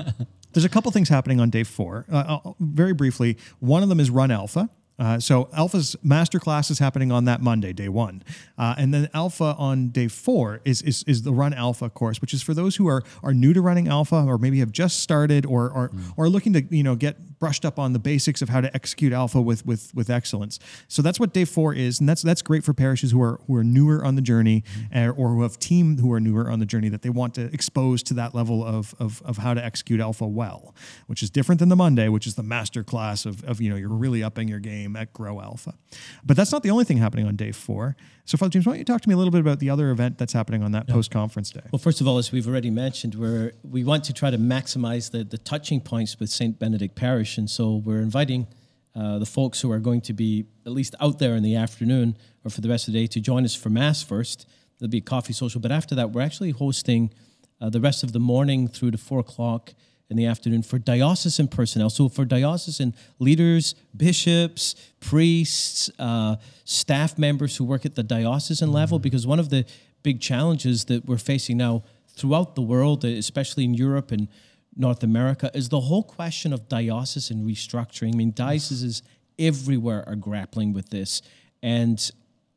There's a couple things happening on day four. Uh, very briefly, one of them is Run Alpha. Uh, so Alpha's master class is happening on that Monday, day one, uh, and then Alpha on day four is, is is the Run Alpha course, which is for those who are are new to running Alpha or maybe have just started or or, or looking to you know get brushed up on the basics of how to execute Alpha with with with excellence. So that's what day four is, and that's that's great for parishes who are who are newer on the journey uh, or who have team who are newer on the journey that they want to expose to that level of of, of how to execute Alpha well, which is different than the Monday, which is the master class of of you know you're really upping your game at Grow Alpha. But that's not the only thing happening on day four. So Father James, why don't you talk to me a little bit about the other event that's happening on that post conference day? Well, first of all, as we've already mentioned, we're, we want to try to maximize the, the touching points with St. Benedict Parish. And so we're inviting uh, the folks who are going to be at least out there in the afternoon or for the rest of the day to join us for Mass first. There'll be a coffee social, but after that, we're actually hosting uh, the rest of the morning through to four o'clock in the afternoon for diocesan personnel. So for diocesan leaders, bishops, priests, uh, staff members who work at the diocesan level, because one of the big challenges that we're facing now throughout the world, especially in Europe and North America, is the whole question of diocesan restructuring. I mean, dioceses everywhere are grappling with this, and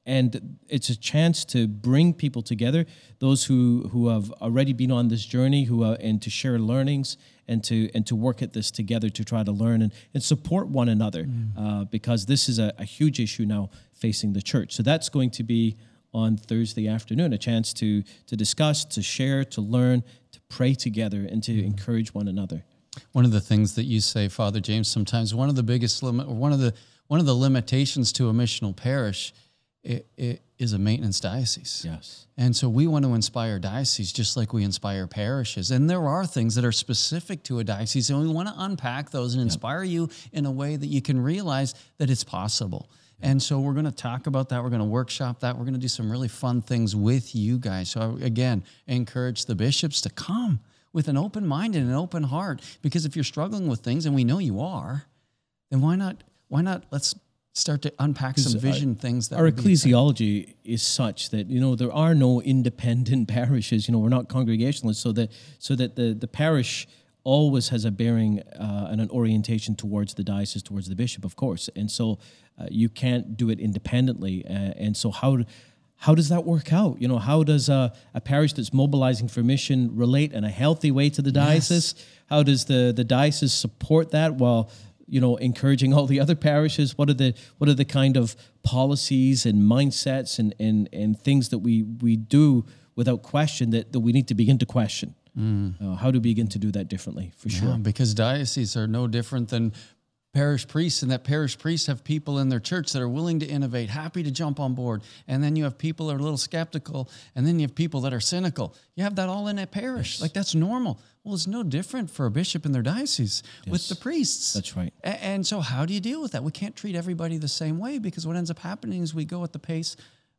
and it's a chance to bring people together, those who who have already been on this journey, who are, and to share learnings and to and to work at this together to try to learn and, and support one another, mm. uh, because this is a, a huge issue now facing the church. So that's going to be on Thursday afternoon, a chance to to discuss, to share, to learn, to pray together, and to mm. encourage one another. One of the things that you say, Father James, sometimes one of the biggest limit, or one of the one of the limitations to a missional parish, it, it is a maintenance diocese. Yes, and so we want to inspire dioceses just like we inspire parishes. And there are things that are specific to a diocese, and we want to unpack those and inspire yep. you in a way that you can realize that it's possible. And so we're going to talk about that. We're going to workshop that. We're going to do some really fun things with you guys. So, again, encourage the bishops to come with an open mind and an open heart. Because if you're struggling with things, and we know you are, then why not? Why not? Let's start to unpack some vision our, things that our ecclesiology is such that you know there are no independent parishes you know we're not congregationalists so that so that the the parish always has a bearing uh, and an orientation towards the diocese towards the bishop of course and so uh, you can't do it independently. Uh, and so how how does that work out? You know, how does a, a, parish that's mobilizing for mission relate in a healthy way to the diocese? Yes. How does the the diocese support that while you know encouraging all the other parishes? What are the what are the kind of policies and mindsets and and, and things that we we do without question that, that we need to begin to question? Mm. Uh, how do we begin to do that differently? For yeah, sure, because dioceses are no different than parish priests and that parish priests have people in their church that are willing to innovate, happy to jump on board. And then you have people that are a little skeptical, and then you have people that are cynical. You have that all in a parish. Yes. Like that's normal. Well, it's no different for a bishop in their diocese yes. with the priests. That's right. A- and so, how do you deal with that? We can't treat everybody the same way because what ends up happening is we go at the pace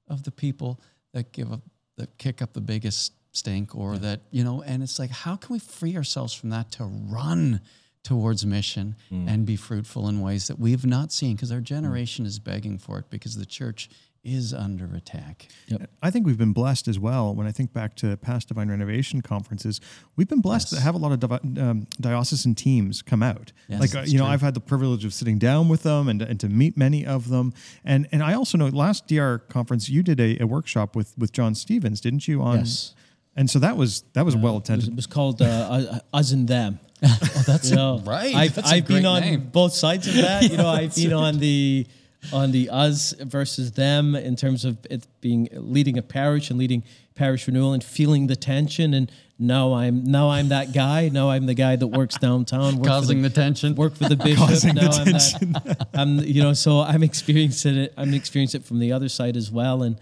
of the people that give a, that kick up the biggest stink or yeah. that, you know, and it's like, how can we free ourselves from that to run? Towards mission mm. and be fruitful in ways that we've not seen because our generation mm. is begging for it because the church is under attack. Yep. I think we've been blessed as well. When I think back to past Divine Renovation conferences, we've been blessed yes. to have a lot of divi- um, diocesan teams come out. Yes, like, uh, you know, I've had the privilege of sitting down with them and, and to meet many of them. And and I also know last DR conference, you did a, a workshop with, with John Stevens, didn't you? On, yes. And so that was that was well attended. It was, it was called uh, Us and Them. oh, that's you know, right. I've, that's I've been on name. both sides of that. You know, I've been on the on the us versus them in terms of it being leading a parish and leading parish renewal and feeling the tension and now I'm now I'm that guy. Now I'm the guy that works downtown, work causing the, the, tension. Work for the bishop. Causing now the I'm tension. That, I'm you know so I'm experiencing it. I'm experiencing it from the other side as well, and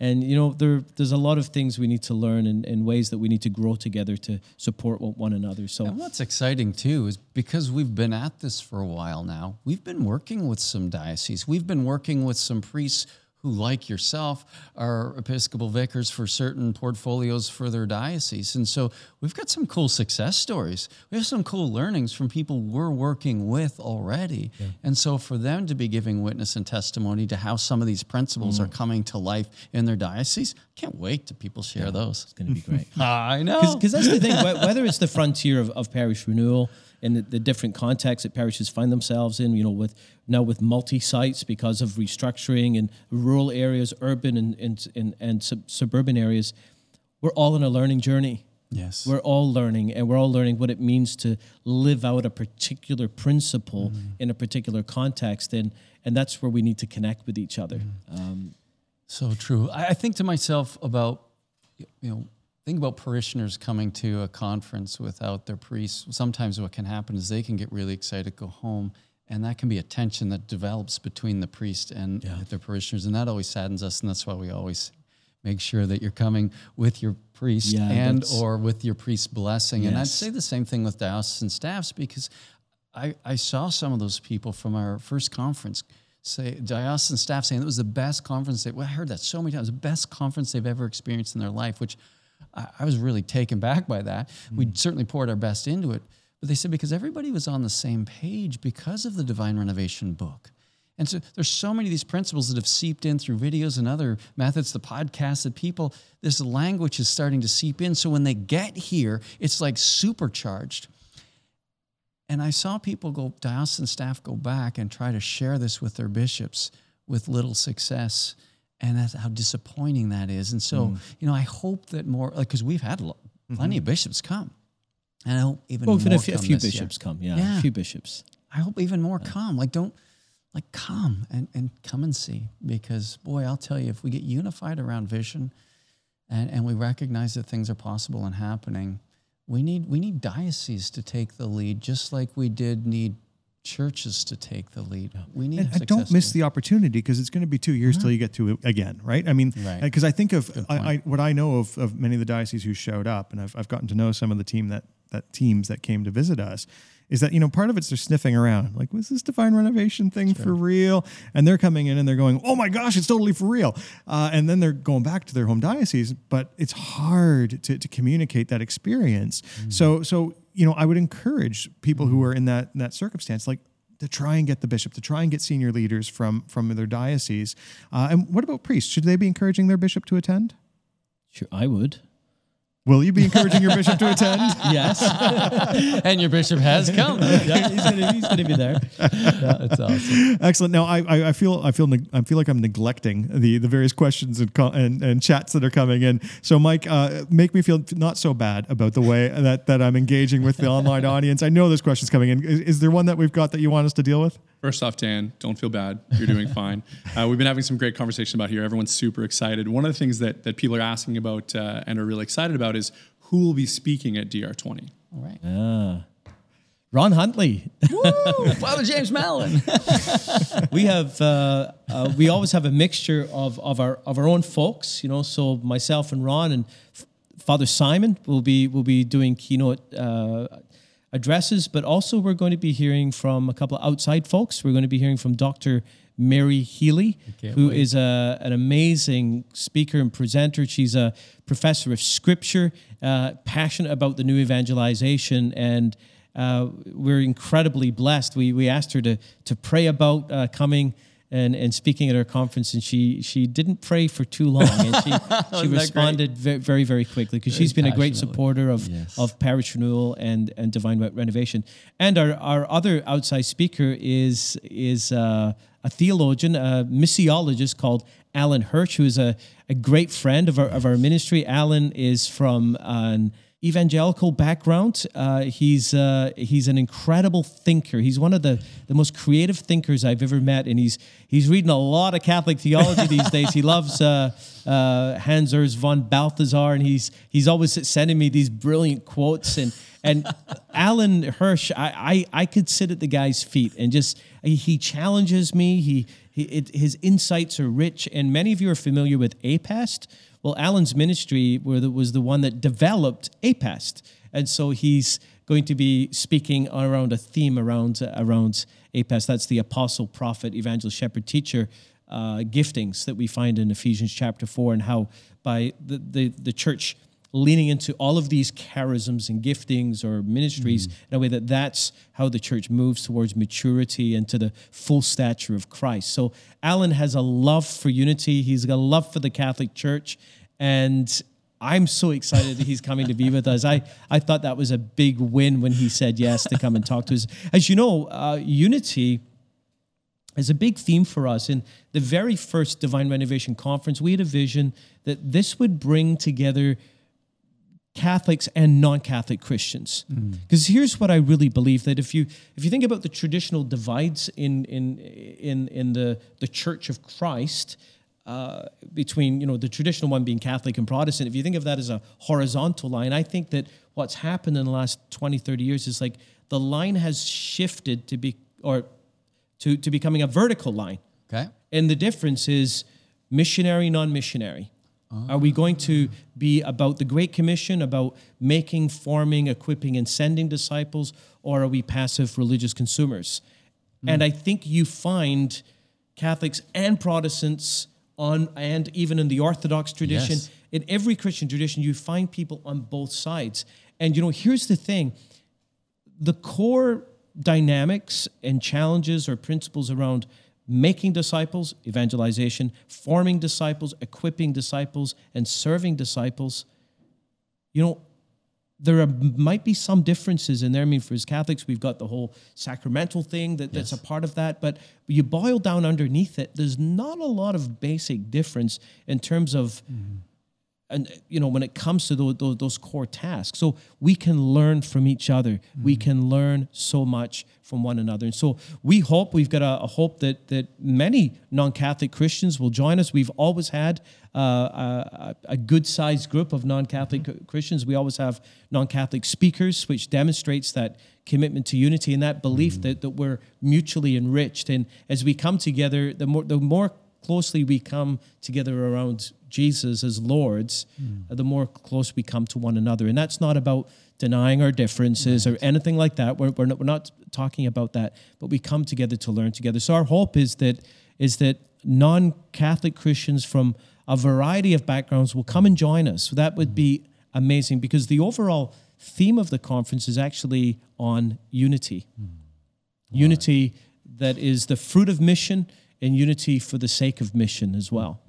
and you know there there's a lot of things we need to learn and, and ways that we need to grow together to support one another. So and what's exciting too is because we've been at this for a while now we've been working with some dioceses. We've been working with some priests who, like yourself, are Episcopal vicars for certain portfolios for their diocese. And so we've got some cool success stories. We have some cool learnings from people we're working with already. Yeah. And so for them to be giving witness and testimony to how some of these principles mm. are coming to life in their diocese, can't wait to people share yeah, those. It's going to be great. I know. Because that's the thing, whether it's the frontier of, of parish renewal, and the, the, different contexts that parishes find themselves in, you know, with now with multi-sites because of restructuring in rural areas, urban and, and, and, and sub- suburban areas, we're all on a learning journey. Yes. We're all learning, and we're all learning what it means to live out a particular principle mm. in a particular context. And, and that's where we need to connect with each other. Mm. Um, so true. I, I think to myself about, you know, think about parishioners coming to a conference without their priest. Sometimes what can happen is they can get really excited, go home, and that can be a tension that develops between the priest and yeah. their parishioners, and that always saddens us. And that's why we always make sure that you're coming with your priest yeah, and or with your priest's blessing. Yes. And I'd say the same thing with diocesan staffs because I, I saw some of those people from our first conference say, diocesan staff saying it was the best conference. They, well, I heard that so many times, the best conference they've ever experienced in their life, which I, I was really taken back by that. Mm. We certainly poured our best into it. But they said because everybody was on the same page because of the Divine Renovation book. And so there's so many of these principles that have seeped in through videos and other methods, the podcasts that people, this language is starting to seep in. So when they get here, it's like supercharged. And I saw people go, diocesan staff go back and try to share this with their bishops with little success. And that's how disappointing that is. And so, mm. you know, I hope that more, like, because we've had plenty mm-hmm. of bishops come. And I hope even well, more. a, few, a few bishops year. come. Yeah, yeah, a few bishops. I hope even more yeah. come. Like, don't, like, come and, and come and see. Because, boy, I'll tell you, if we get unified around vision and, and we recognize that things are possible and happening, we need we need dioceses to take the lead, just like we did need churches to take the lead. We need. And, don't miss the opportunity because it's going to be two years till you get to it again, right? I mean, because right. I think of I, I, what I know of, of many of the dioceses who showed up, and I've, I've gotten to know some of the team that that teams that came to visit us is that you know part of it's they're sniffing around like was this divine renovation thing sure. for real and they're coming in and they're going oh my gosh it's totally for real uh, and then they're going back to their home diocese but it's hard to, to communicate that experience mm. so so you know i would encourage people who are in that that circumstance like to try and get the bishop to try and get senior leaders from from their diocese. Uh, and what about priests? Should they be encouraging their bishop to attend? Sure i would Will you be encouraging your bishop to attend? yes. and your bishop has come. yeah, he's going to be there. Yeah, that's awesome. Excellent. Now, I, I, I feel I feel I feel like I'm neglecting the the various questions and and, and chats that are coming in. So, Mike, uh, make me feel not so bad about the way that that I'm engaging with the online audience. I know there's questions coming in. Is, is there one that we've got that you want us to deal with? First off, Dan, don't feel bad. You're doing fine. Uh, we've been having some great conversation about here. Everyone's super excited. One of the things that, that people are asking about uh, and are really excited about is who will be speaking at DR20. All right. Ah. Ron Huntley. Woo! Father James Mallon. we have uh, uh, we always have a mixture of, of our of our own folks, you know. So myself and Ron and F- Father Simon will be will be doing keynote uh, addresses, but also we're going to be hearing from a couple of outside folks. We're going to be hearing from Dr. Mary Healy, who wait. is a, an amazing speaker and presenter. She's a professor of scripture, uh, passionate about the new evangelization, and uh, we're incredibly blessed. We, we asked her to, to pray about uh, coming and, and speaking at our conference, and she she didn't pray for too long, and she, she responded very, very very quickly because she's been a great supporter of yes. of parish renewal and and divine renovation. And our, our other outside speaker is is uh, a theologian, a missiologist called Alan Hirsch, who is a, a great friend of our of our ministry. Alan is from an evangelical background. Uh, he's uh, he's an incredible thinker. He's one of the, the most creative thinkers I've ever met, and he's he's reading a lot of Catholic theology these days. He loves uh, uh, Hans Urs von Balthasar, and he's he's always sending me these brilliant quotes. And and Alan Hirsch, I, I I could sit at the guy's feet and just he challenges me. He, he it, his insights are rich, and many of you are familiar with APEST. Well, Alan's ministry was the one that developed APEST. And so he's going to be speaking around a theme around, around APEST. That's the apostle, prophet, evangelist, shepherd, teacher uh, giftings that we find in Ephesians chapter 4 and how by the, the, the church leaning into all of these charisms and giftings or ministries mm. in a way that that's how the church moves towards maturity and to the full stature of Christ. So Alan has a love for unity. He's got a love for the Catholic Church, and I'm so excited that he's coming to be with us. I, I thought that was a big win when he said yes to come and talk to us. As you know, uh, unity is a big theme for us. In the very first Divine Renovation Conference, we had a vision that this would bring together Catholics and non-Catholic Christians. Because mm. here's what I really believe that if you if you think about the traditional divides in in in in the the Church of Christ uh, between you know the traditional one being Catholic and Protestant, if you think of that as a horizontal line, I think that what's happened in the last 20, 30 years is like the line has shifted to be or to to becoming a vertical line. Okay. And the difference is missionary, non-missionary Are we going to be about the Great Commission, about making, forming, equipping, and sending disciples, or are we passive religious consumers? Hmm. And I think you find Catholics and Protestants on, and even in the Orthodox tradition, Yes. in every Christian tradition, you find people on both sides. And you know, here's the thing: the core dynamics and challenges or principles around making disciples, evangelization, forming disciples, equipping disciples, and serving disciples, you know, there are, might be some differences in there. I mean, for as Catholics, we've got the whole sacramental thing that, that's a part of that. But you boil down underneath it, there's not a lot of basic difference in terms of mm-hmm. And you know when it comes to those, those, those core tasks. So we can learn from each other. We mm-hmm. can learn so much from one another. And so we hope we've got a, a hope that that many non-catholic christians will join us. We've always had uh, a, a good sized group of non-catholic mm-hmm. christians. We always have non-catholic speakers which demonstrates that commitment to unity and that belief mm-hmm. that, that we're mutually enriched. And as we come together the more the more closely we come together around Jesus as Lords, hmm. uh, the more close we come to one another. And that's not about denying our differences or anything like that. We're, we're, not, we're not talking about that, but we come together to learn together. So our hope is that is that non-Catholic Christians from a variety of backgrounds will come and join us. So that would hmm. be amazing because the overall theme of the conference is actually on unity. Hmm. Unity that is the fruit of mission and unity for the sake of mission as well.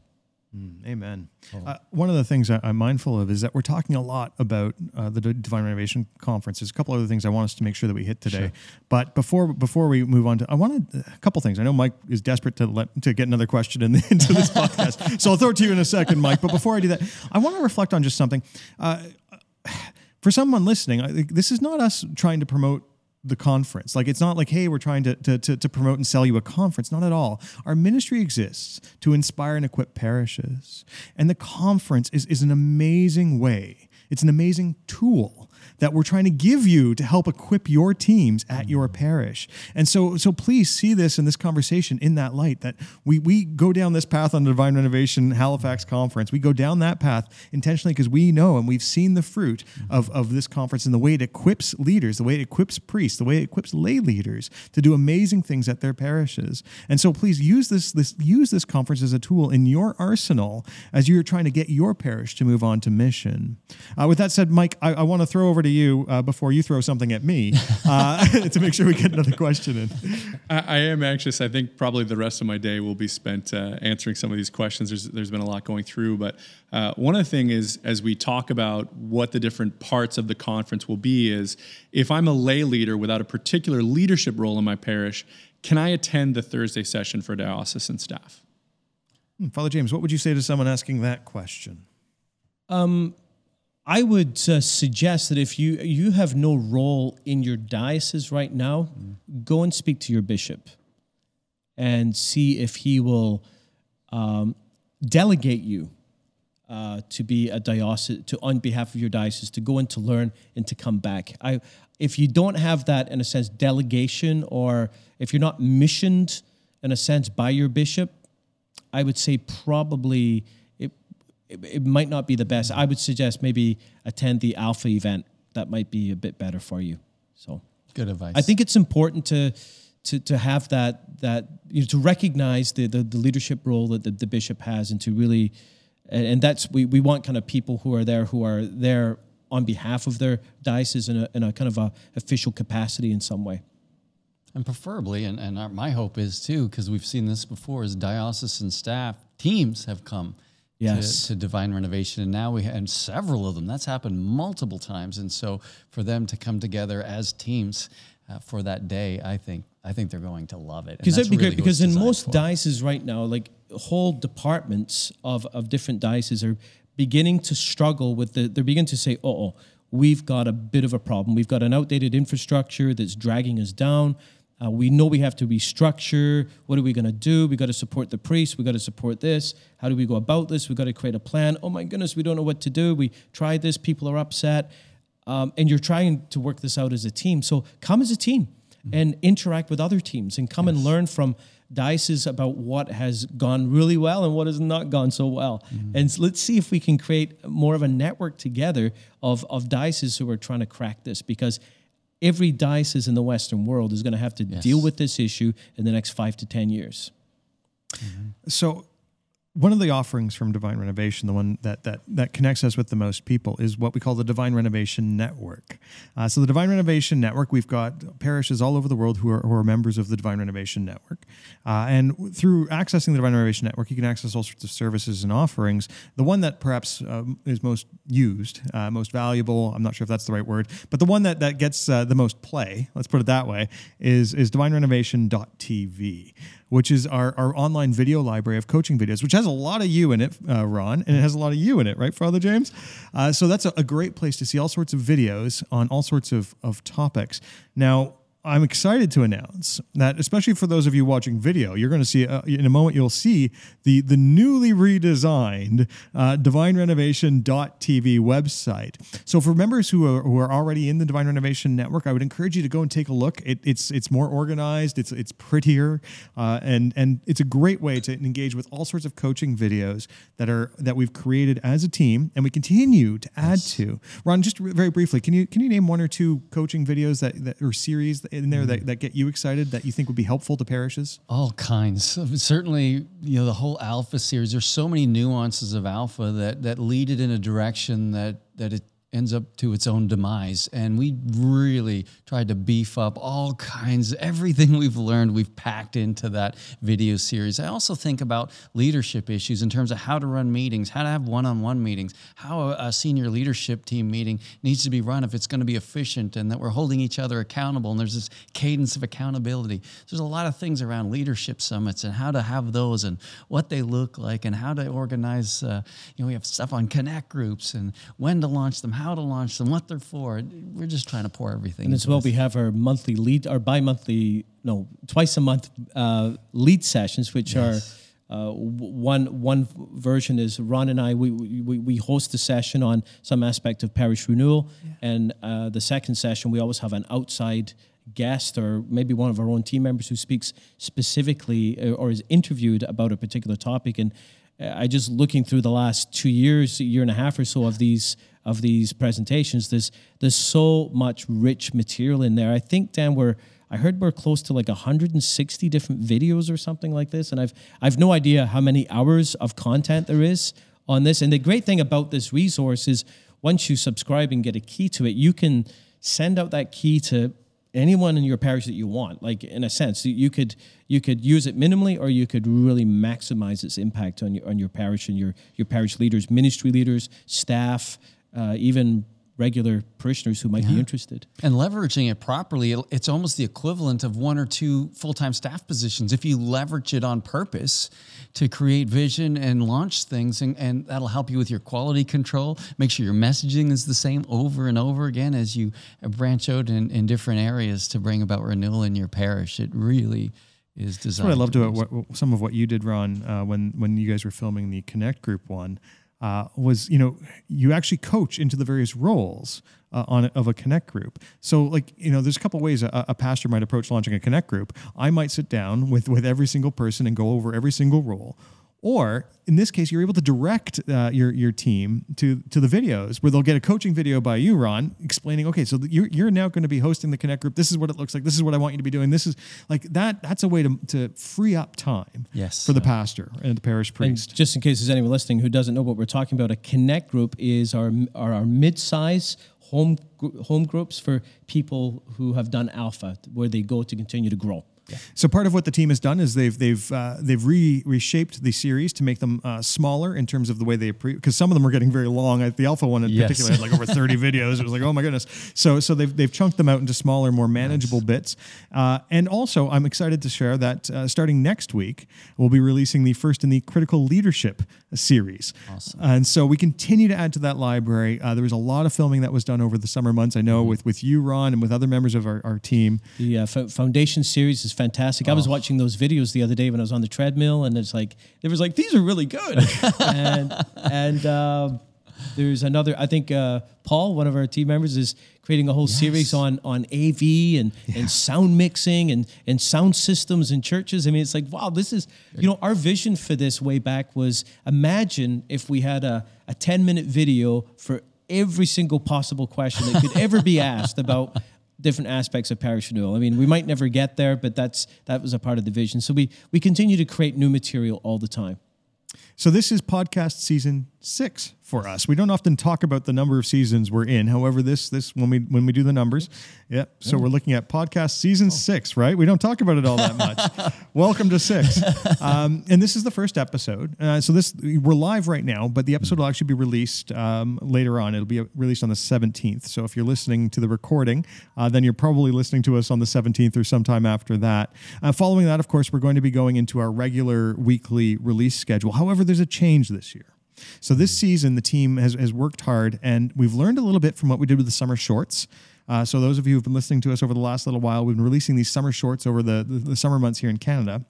Amen. Uh, one of the things I, I'm mindful of is that we're talking a lot about uh, the Divine Renovation Conference. There's a couple other things I want us to make sure that we hit today. But before before we move on to, I wanted a couple things. I know Mike is desperate to let to get another question in, into this podcast, so I'll throw it to you in a second, Mike. But before I do that, I want to reflect on just something. Uh, for someone listening, I this is not us trying to promote the conference. Like it's not like, hey, we're trying to, to, to, to promote and sell you a conference. Not at all. Our ministry exists to inspire and equip parishes. And the conference is, is an amazing way. It's an amazing tool that we're trying to give you to help equip your teams at your parish. And so, so please see this in this conversation in that light that we, we go down this path on the Divine Renovation Halifax conference. We go down that path intentionally because we know and we've seen the fruit of, of this conference and the way it equips leaders, the way it equips priests, the way it equips lay leaders to do amazing things at their parishes. And so please use this, this use this conference as a tool in your arsenal as you're trying to get your parish to move on to mission. Uh, with that said, Mike, I, I want to throw over to you uh, before you throw something at me uh, to make sure we get another question in. I, I am anxious. I think probably the rest of my day will be spent uh, answering some of these questions. There's there's been a lot going through, but uh, one of the things is as we talk about what the different parts of the conference will be is if I'm a lay leader without a particular leadership role in my parish, can I attend the Thursday session for diocesan staff? Hmm, Father James, what would you say to someone asking that question? I would uh, suggest that if you you have no role in your diocese right now, go and speak to your bishop and see if he will um, delegate you uh, to be a diocese to on behalf of your diocese to go and to learn and to come back. I if you don't have that in a sense delegation or if you're not missioned in a sense by your bishop, I would say probably it, it, might not be the best. I would suggest maybe attend the Alpha event. That might be a bit better for you. So Good advice. I think it's important to to, to have that that you know, to recognize the, the the leadership role that the, the bishop has and to really and, and that's we, we want kind of people who are there who are there on behalf of their diocese in a, in a kind of a official capacity in some way. And preferably, and, and our, my hope is too, because we've seen this before, is diocesan staff teams have come Yes. to, to divine renovation, and now we ha- and several of them. That's happened multiple times, and so for them to come together as teams uh, for that day, I think I think they're going to love it. Because that'd be really great. Because in most for. dioceses right now, like whole departments of, of different dioceses are beginning to struggle with the. They're beginning to say, "Oh, oh, we've got a bit of a problem. We've got an outdated infrastructure that's dragging us down. Uh, we know we have to restructure. What are we going to do? We got to support the priests. We got to support this. How do we go about this? We got to create a plan. Oh my goodness, we don't know what to do. We tried this. People are upset, um, and you're trying to work this out as a team. So come as a team and interact with other teams and come and learn from dices about what has gone really well and what has not gone so well. And s- let's see if we can create more of a network together of, of dices who are trying to crack this because every diocese in the Western world is going to have to deal with this issue in the next five to 10 years. So, one of the offerings from Divine Renovation, the one that that that connects us with the most people, is what we call the Divine Renovation Network. Uh, so, the Divine Renovation Network, we've got parishes all over the world who are, who are members of the Divine Renovation Network, uh, and through accessing the Divine Renovation Network, you can access all sorts of services and offerings. The one that perhaps um, is most used, uh, most valuable, I'm not sure if that's the right word, but the one that that gets uh, the most play, let's put it that way, is is divinerenovation.tv which is our, our online video library of coaching videos, which has a lot of you in it, uh, Ron, and it has a lot of you in it, right, Father James? Uh, so that's a, a great place to see all sorts of videos on all sorts of, of topics. Now, I'm excited to announce that, especially for those of you watching video, you're going to see uh, in a moment. You'll see the the newly redesigned uh, DivineRenovation.tv website. So, for members who are, who are already in the Divine Renovation Network, I would encourage you to go and take a look. It, it's it's more organized. It's it's prettier, uh, and and it's a great way to engage with all sorts of coaching videos that are that we've created as a team, and we continue to add to. Ron, just very briefly, can you can you name one or two coaching videos that, that or series in there that, mm. that get you excited that you think would be helpful to parishes? All kinds. Certainly, you know, the whole alpha series, there's so many nuances of alpha that that lead it in a direction that that it ends up to its own demise. And we really tried to beef up all kinds, everything we've learned, we've packed into that video series. I also think about leadership issues in terms of how to run meetings, how to have one on one meetings, how a, senior leadership team meeting needs to be run if it's going to be efficient and that we're holding each other accountable and there's this cadence of accountability. There's a lot of things around leadership summits and how to have those and what they look like and how to organize. Uh, you know, we have stuff on connect groups and when to launch them, how to launch them, what they're for. We're just trying to pour everything. And as well, we have our monthly lead, our bi-monthly, no, twice a month uh, lead sessions, which are uh, one one version is Ron and I we, we we host a session on some aspect of parish renewal, and uh, the second session we always have an outside guest or maybe one of our own team members who speaks specifically uh, or is interviewed about a particular topic and uh, I just looking through the last two years, a year and a half or so of these of these presentations. There's there's so much rich material in there. I think Dan, we're I heard we're close to like 160 different videos or something like this, and I've I've no idea how many hours of content there is on this. And the great thing about this resource is once you subscribe and get a key to it, you can send out that key to anyone in your parish that you want like in a sense you could you could use it minimally or you could really maximize its impact on your on your parish and your your parish leaders ministry leaders staff uh, even regular parishioners who might be interested and leveraging it properly, it's almost the equivalent of one or two full time staff positions. If you leverage it on purpose to create vision and launch things, and, and that'll help you with your quality control. Make sure your messaging is the same over and over again as you branch out in, in different areas to bring about renewal in your parish. It really is That's designed. what I loved to about what, what- some of what you did, Ron, uh, when when you guys were filming the Connect Group one. Uh, was you know you actually coach into the various roles uh, on of a connect group. So like you know there's a couple ways a, a pastor might approach launching a connect group. I might sit down with with every single person and go over every single role or in this case, you're able to direct uh, your your team to to the videos where they'll get a coaching video by you, Ron, explaining, okay, so you're, you're now going to be hosting the Connect group. This is what it looks like. This is what I want you to be doing. This is like that. That's a way to, to free up time Yes. for the pastor and the parish And priest. just in case there's anyone listening who doesn't know what we're talking about, a connect group is our our, our mid-size home home groups for people who have done alpha, where they go to continue to grow. So part of what the team has done is they've they've uh, they've re- reshaped the series to make them uh, smaller in terms of the way they because some of them were getting very long. The alpha one in Yes. particular had like over thirty videos. It was like oh my goodness. So so they've they've chunked them out into smaller, more manageable bits. Uh, and also, I'm excited to share that uh, starting next week we'll be releasing the first in the critical leadership series. Awesome. And so we continue to add to that library. Uh, there was a lot of filming that was done over the summer months. I know with with you, Ron, and with other members of our, our team. The uh, fo- foundation series is fantastic. I was watching those videos the other day when I was on the treadmill, and it's like it was like these are really good, and and um, There's another. I think uh, Paul, one of our team members, is creating a whole series on on AV and and sound mixing and and sound systems in churches. I mean, it's like wow, this is you know our vision for this way back was imagine if we had a a 10 minute video for every single possible question that could ever be asked about different aspects of parish renewal. I mean, we might never get there, but that's that was a part of the vision. So we we continue to create new material all the time. So this is podcast season six for us. We don't often talk about the number of seasons we're in. However, this this when we when we do the numbers, yeah. So we're looking at podcast season six, right? We don't talk about it all that much. Welcome to six, um, and this is the first episode. Uh, so this we're live right now, but the episode will actually be released um, later on. It'll be released on the seventeenth. So if you're listening to the recording, uh, then you're probably listening to us on the seventeenth or sometime after that. Uh, following that, of course, we're going to be going into our regular weekly release schedule. However, there's a change this year. So this season, the team has, has worked hard, and we've learned a little bit from what we did with the summer shorts. Uh, so those of you who've been listening to us over the last little while, we've been releasing these summer shorts over the, the, the summer months here in Canada.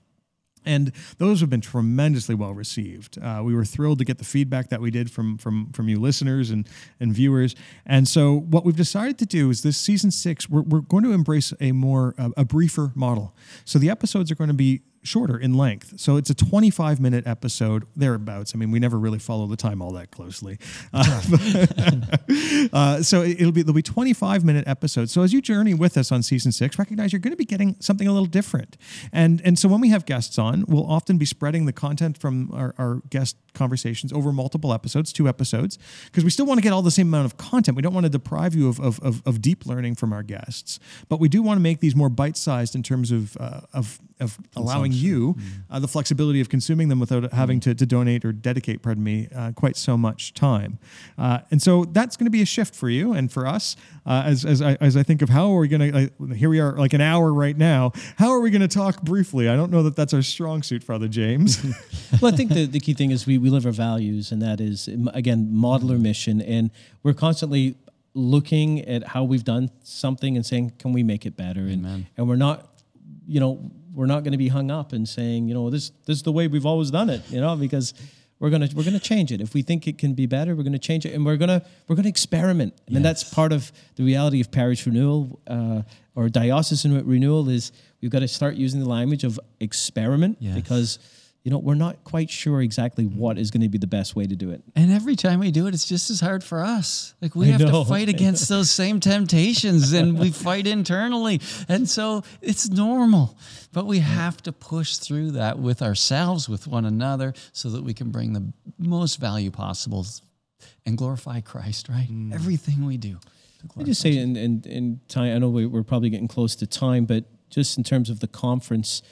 And those have been tremendously well received. Uh, we were thrilled to get the feedback that we did from from from you listeners and and viewers. And so what we've decided to do is this season six, we're, we're going to embrace a more uh, a briefer model. So the episodes are going to be shorter in length. So it's a 25 minute episode, thereabouts. I mean, we never really follow the time all that closely. Uh, uh, so it'll be, there'll be 25 minute episodes. So as you journey with us on season six, recognize you're going to be getting something a little different. And, and so when we have guests on, we'll often be spreading the content from our, our guest conversations over multiple episodes, two episodes, because we still want to get all the same amount of content. We don't want to deprive you of, of, of, of deep learning from our guests, but we do want to make these more bite sized in terms of, uh, of, of allowing you uh, the flexibility of consuming them without having to, to donate or dedicate, pardon me, uh, quite so much time. Uh, and so that's going to be a shift for you and for us uh, as, as, I, as I think of how are we going to, here we are like an hour right now, how are we going to talk briefly? I don't know that that's our strong suit, Father James. well, I think the, the key thing is we, we live our values, and that is, again, modeler mission. And we're constantly looking at how we've done something and saying, can we make it better? And, and we're not, you know, we're not going to be hung up and saying, you know, this this is the way we've always done it, you know, because we're gonna we're gonna change it. If we think it can be better, we're gonna change it, and we're gonna we're gonna experiment. I mean, that's part of the reality of parish renewal uh, or diocesan renewal is we've got to start using the language of experiment Yes. because you know we're not quite sure exactly what is going to be the best way to do it. And every time we do it, it's just as hard for us. Like we I have know. to fight against those same temptations and we fight internally. And so it's normal. But we have to push through that with ourselves, with one another, so that we can bring the most value possible and glorify Christ, right? Mm. Everything we do. I just say in, in, in time, I know we, we're probably getting close to time, but just in terms of the conference,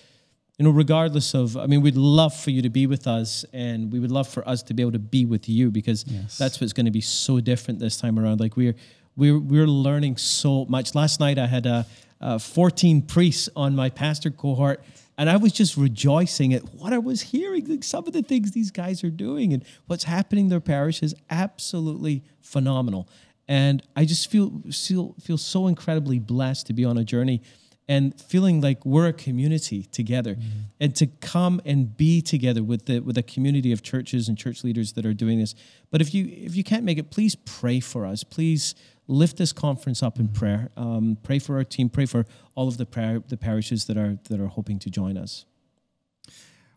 you know, regardless of, I mean, we'd love for you to be with us and we would love for us to be able to be with you because Yes. that's what's going to be so different this time around. Like we're, we're, we're learning so much. Last night I had a, uh, 14 priests on my pastor cohort and I was just rejoicing at what I was hearing. Like some of the things these guys are doing and what's happening in their parish is absolutely phenomenal. And I just feel feel feel so incredibly blessed to be on a journey and feeling like we're a community together and to come and be together with the with a community of churches and church leaders that are doing this. But if you if you can't make it, please pray for us. Please lift this conference up in prayer. Um, pray for our team. Pray for all of the par- the parishes that are that are hoping to join us.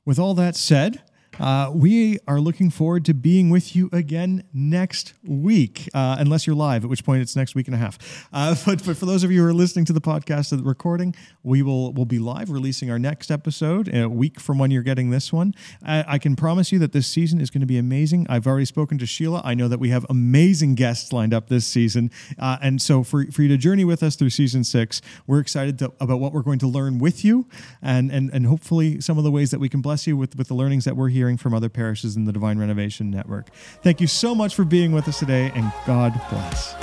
With all that said, uh, we are looking forward to being with you again next week, uh, unless you're live, at which point it's next week and a half. Uh, but, but for those of you who are listening to the podcast the recording, we will will be live releasing our next episode a week from when you're getting this one. I, I can promise you that this season is going to be amazing. I've already spoken to Sheila. I know that we have amazing guests lined up this season, uh, and so for, for you to journey with us through season six, we're excited to, about what we're going to learn with you, and and and hopefully some of the ways that we can bless you with with the learnings that we're hearing from other parishes in the Divine Renovation Network. Thank you so much for being with us today, and God bless.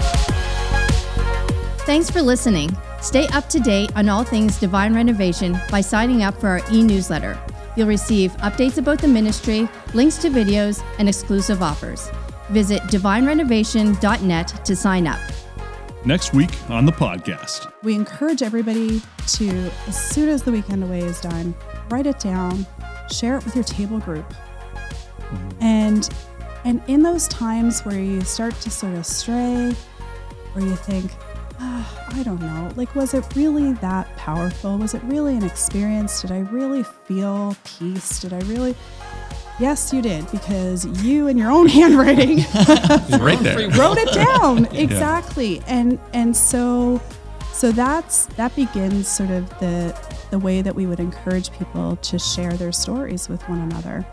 Thanks for listening. Stay up to date on all things Divine Renovation by signing up for our e newsletter. You'll receive updates about the ministry, links to videos, and exclusive offers. Visit divinerenovation.net to sign up. Next week on the podcast. We encourage everybody to, as soon as the weekend away is done, write it down, share it with your table group. And And in those times where you start to sort of stray, or you think, ah, I don't know, like, was it really that powerful? Was it really an experience? Did I really feel peace? Did I really? Yes, you did, because you, in your own handwriting, right there. wrote it down exactly and and so so that's that begins sort of the the way that we would encourage people to share their stories with one another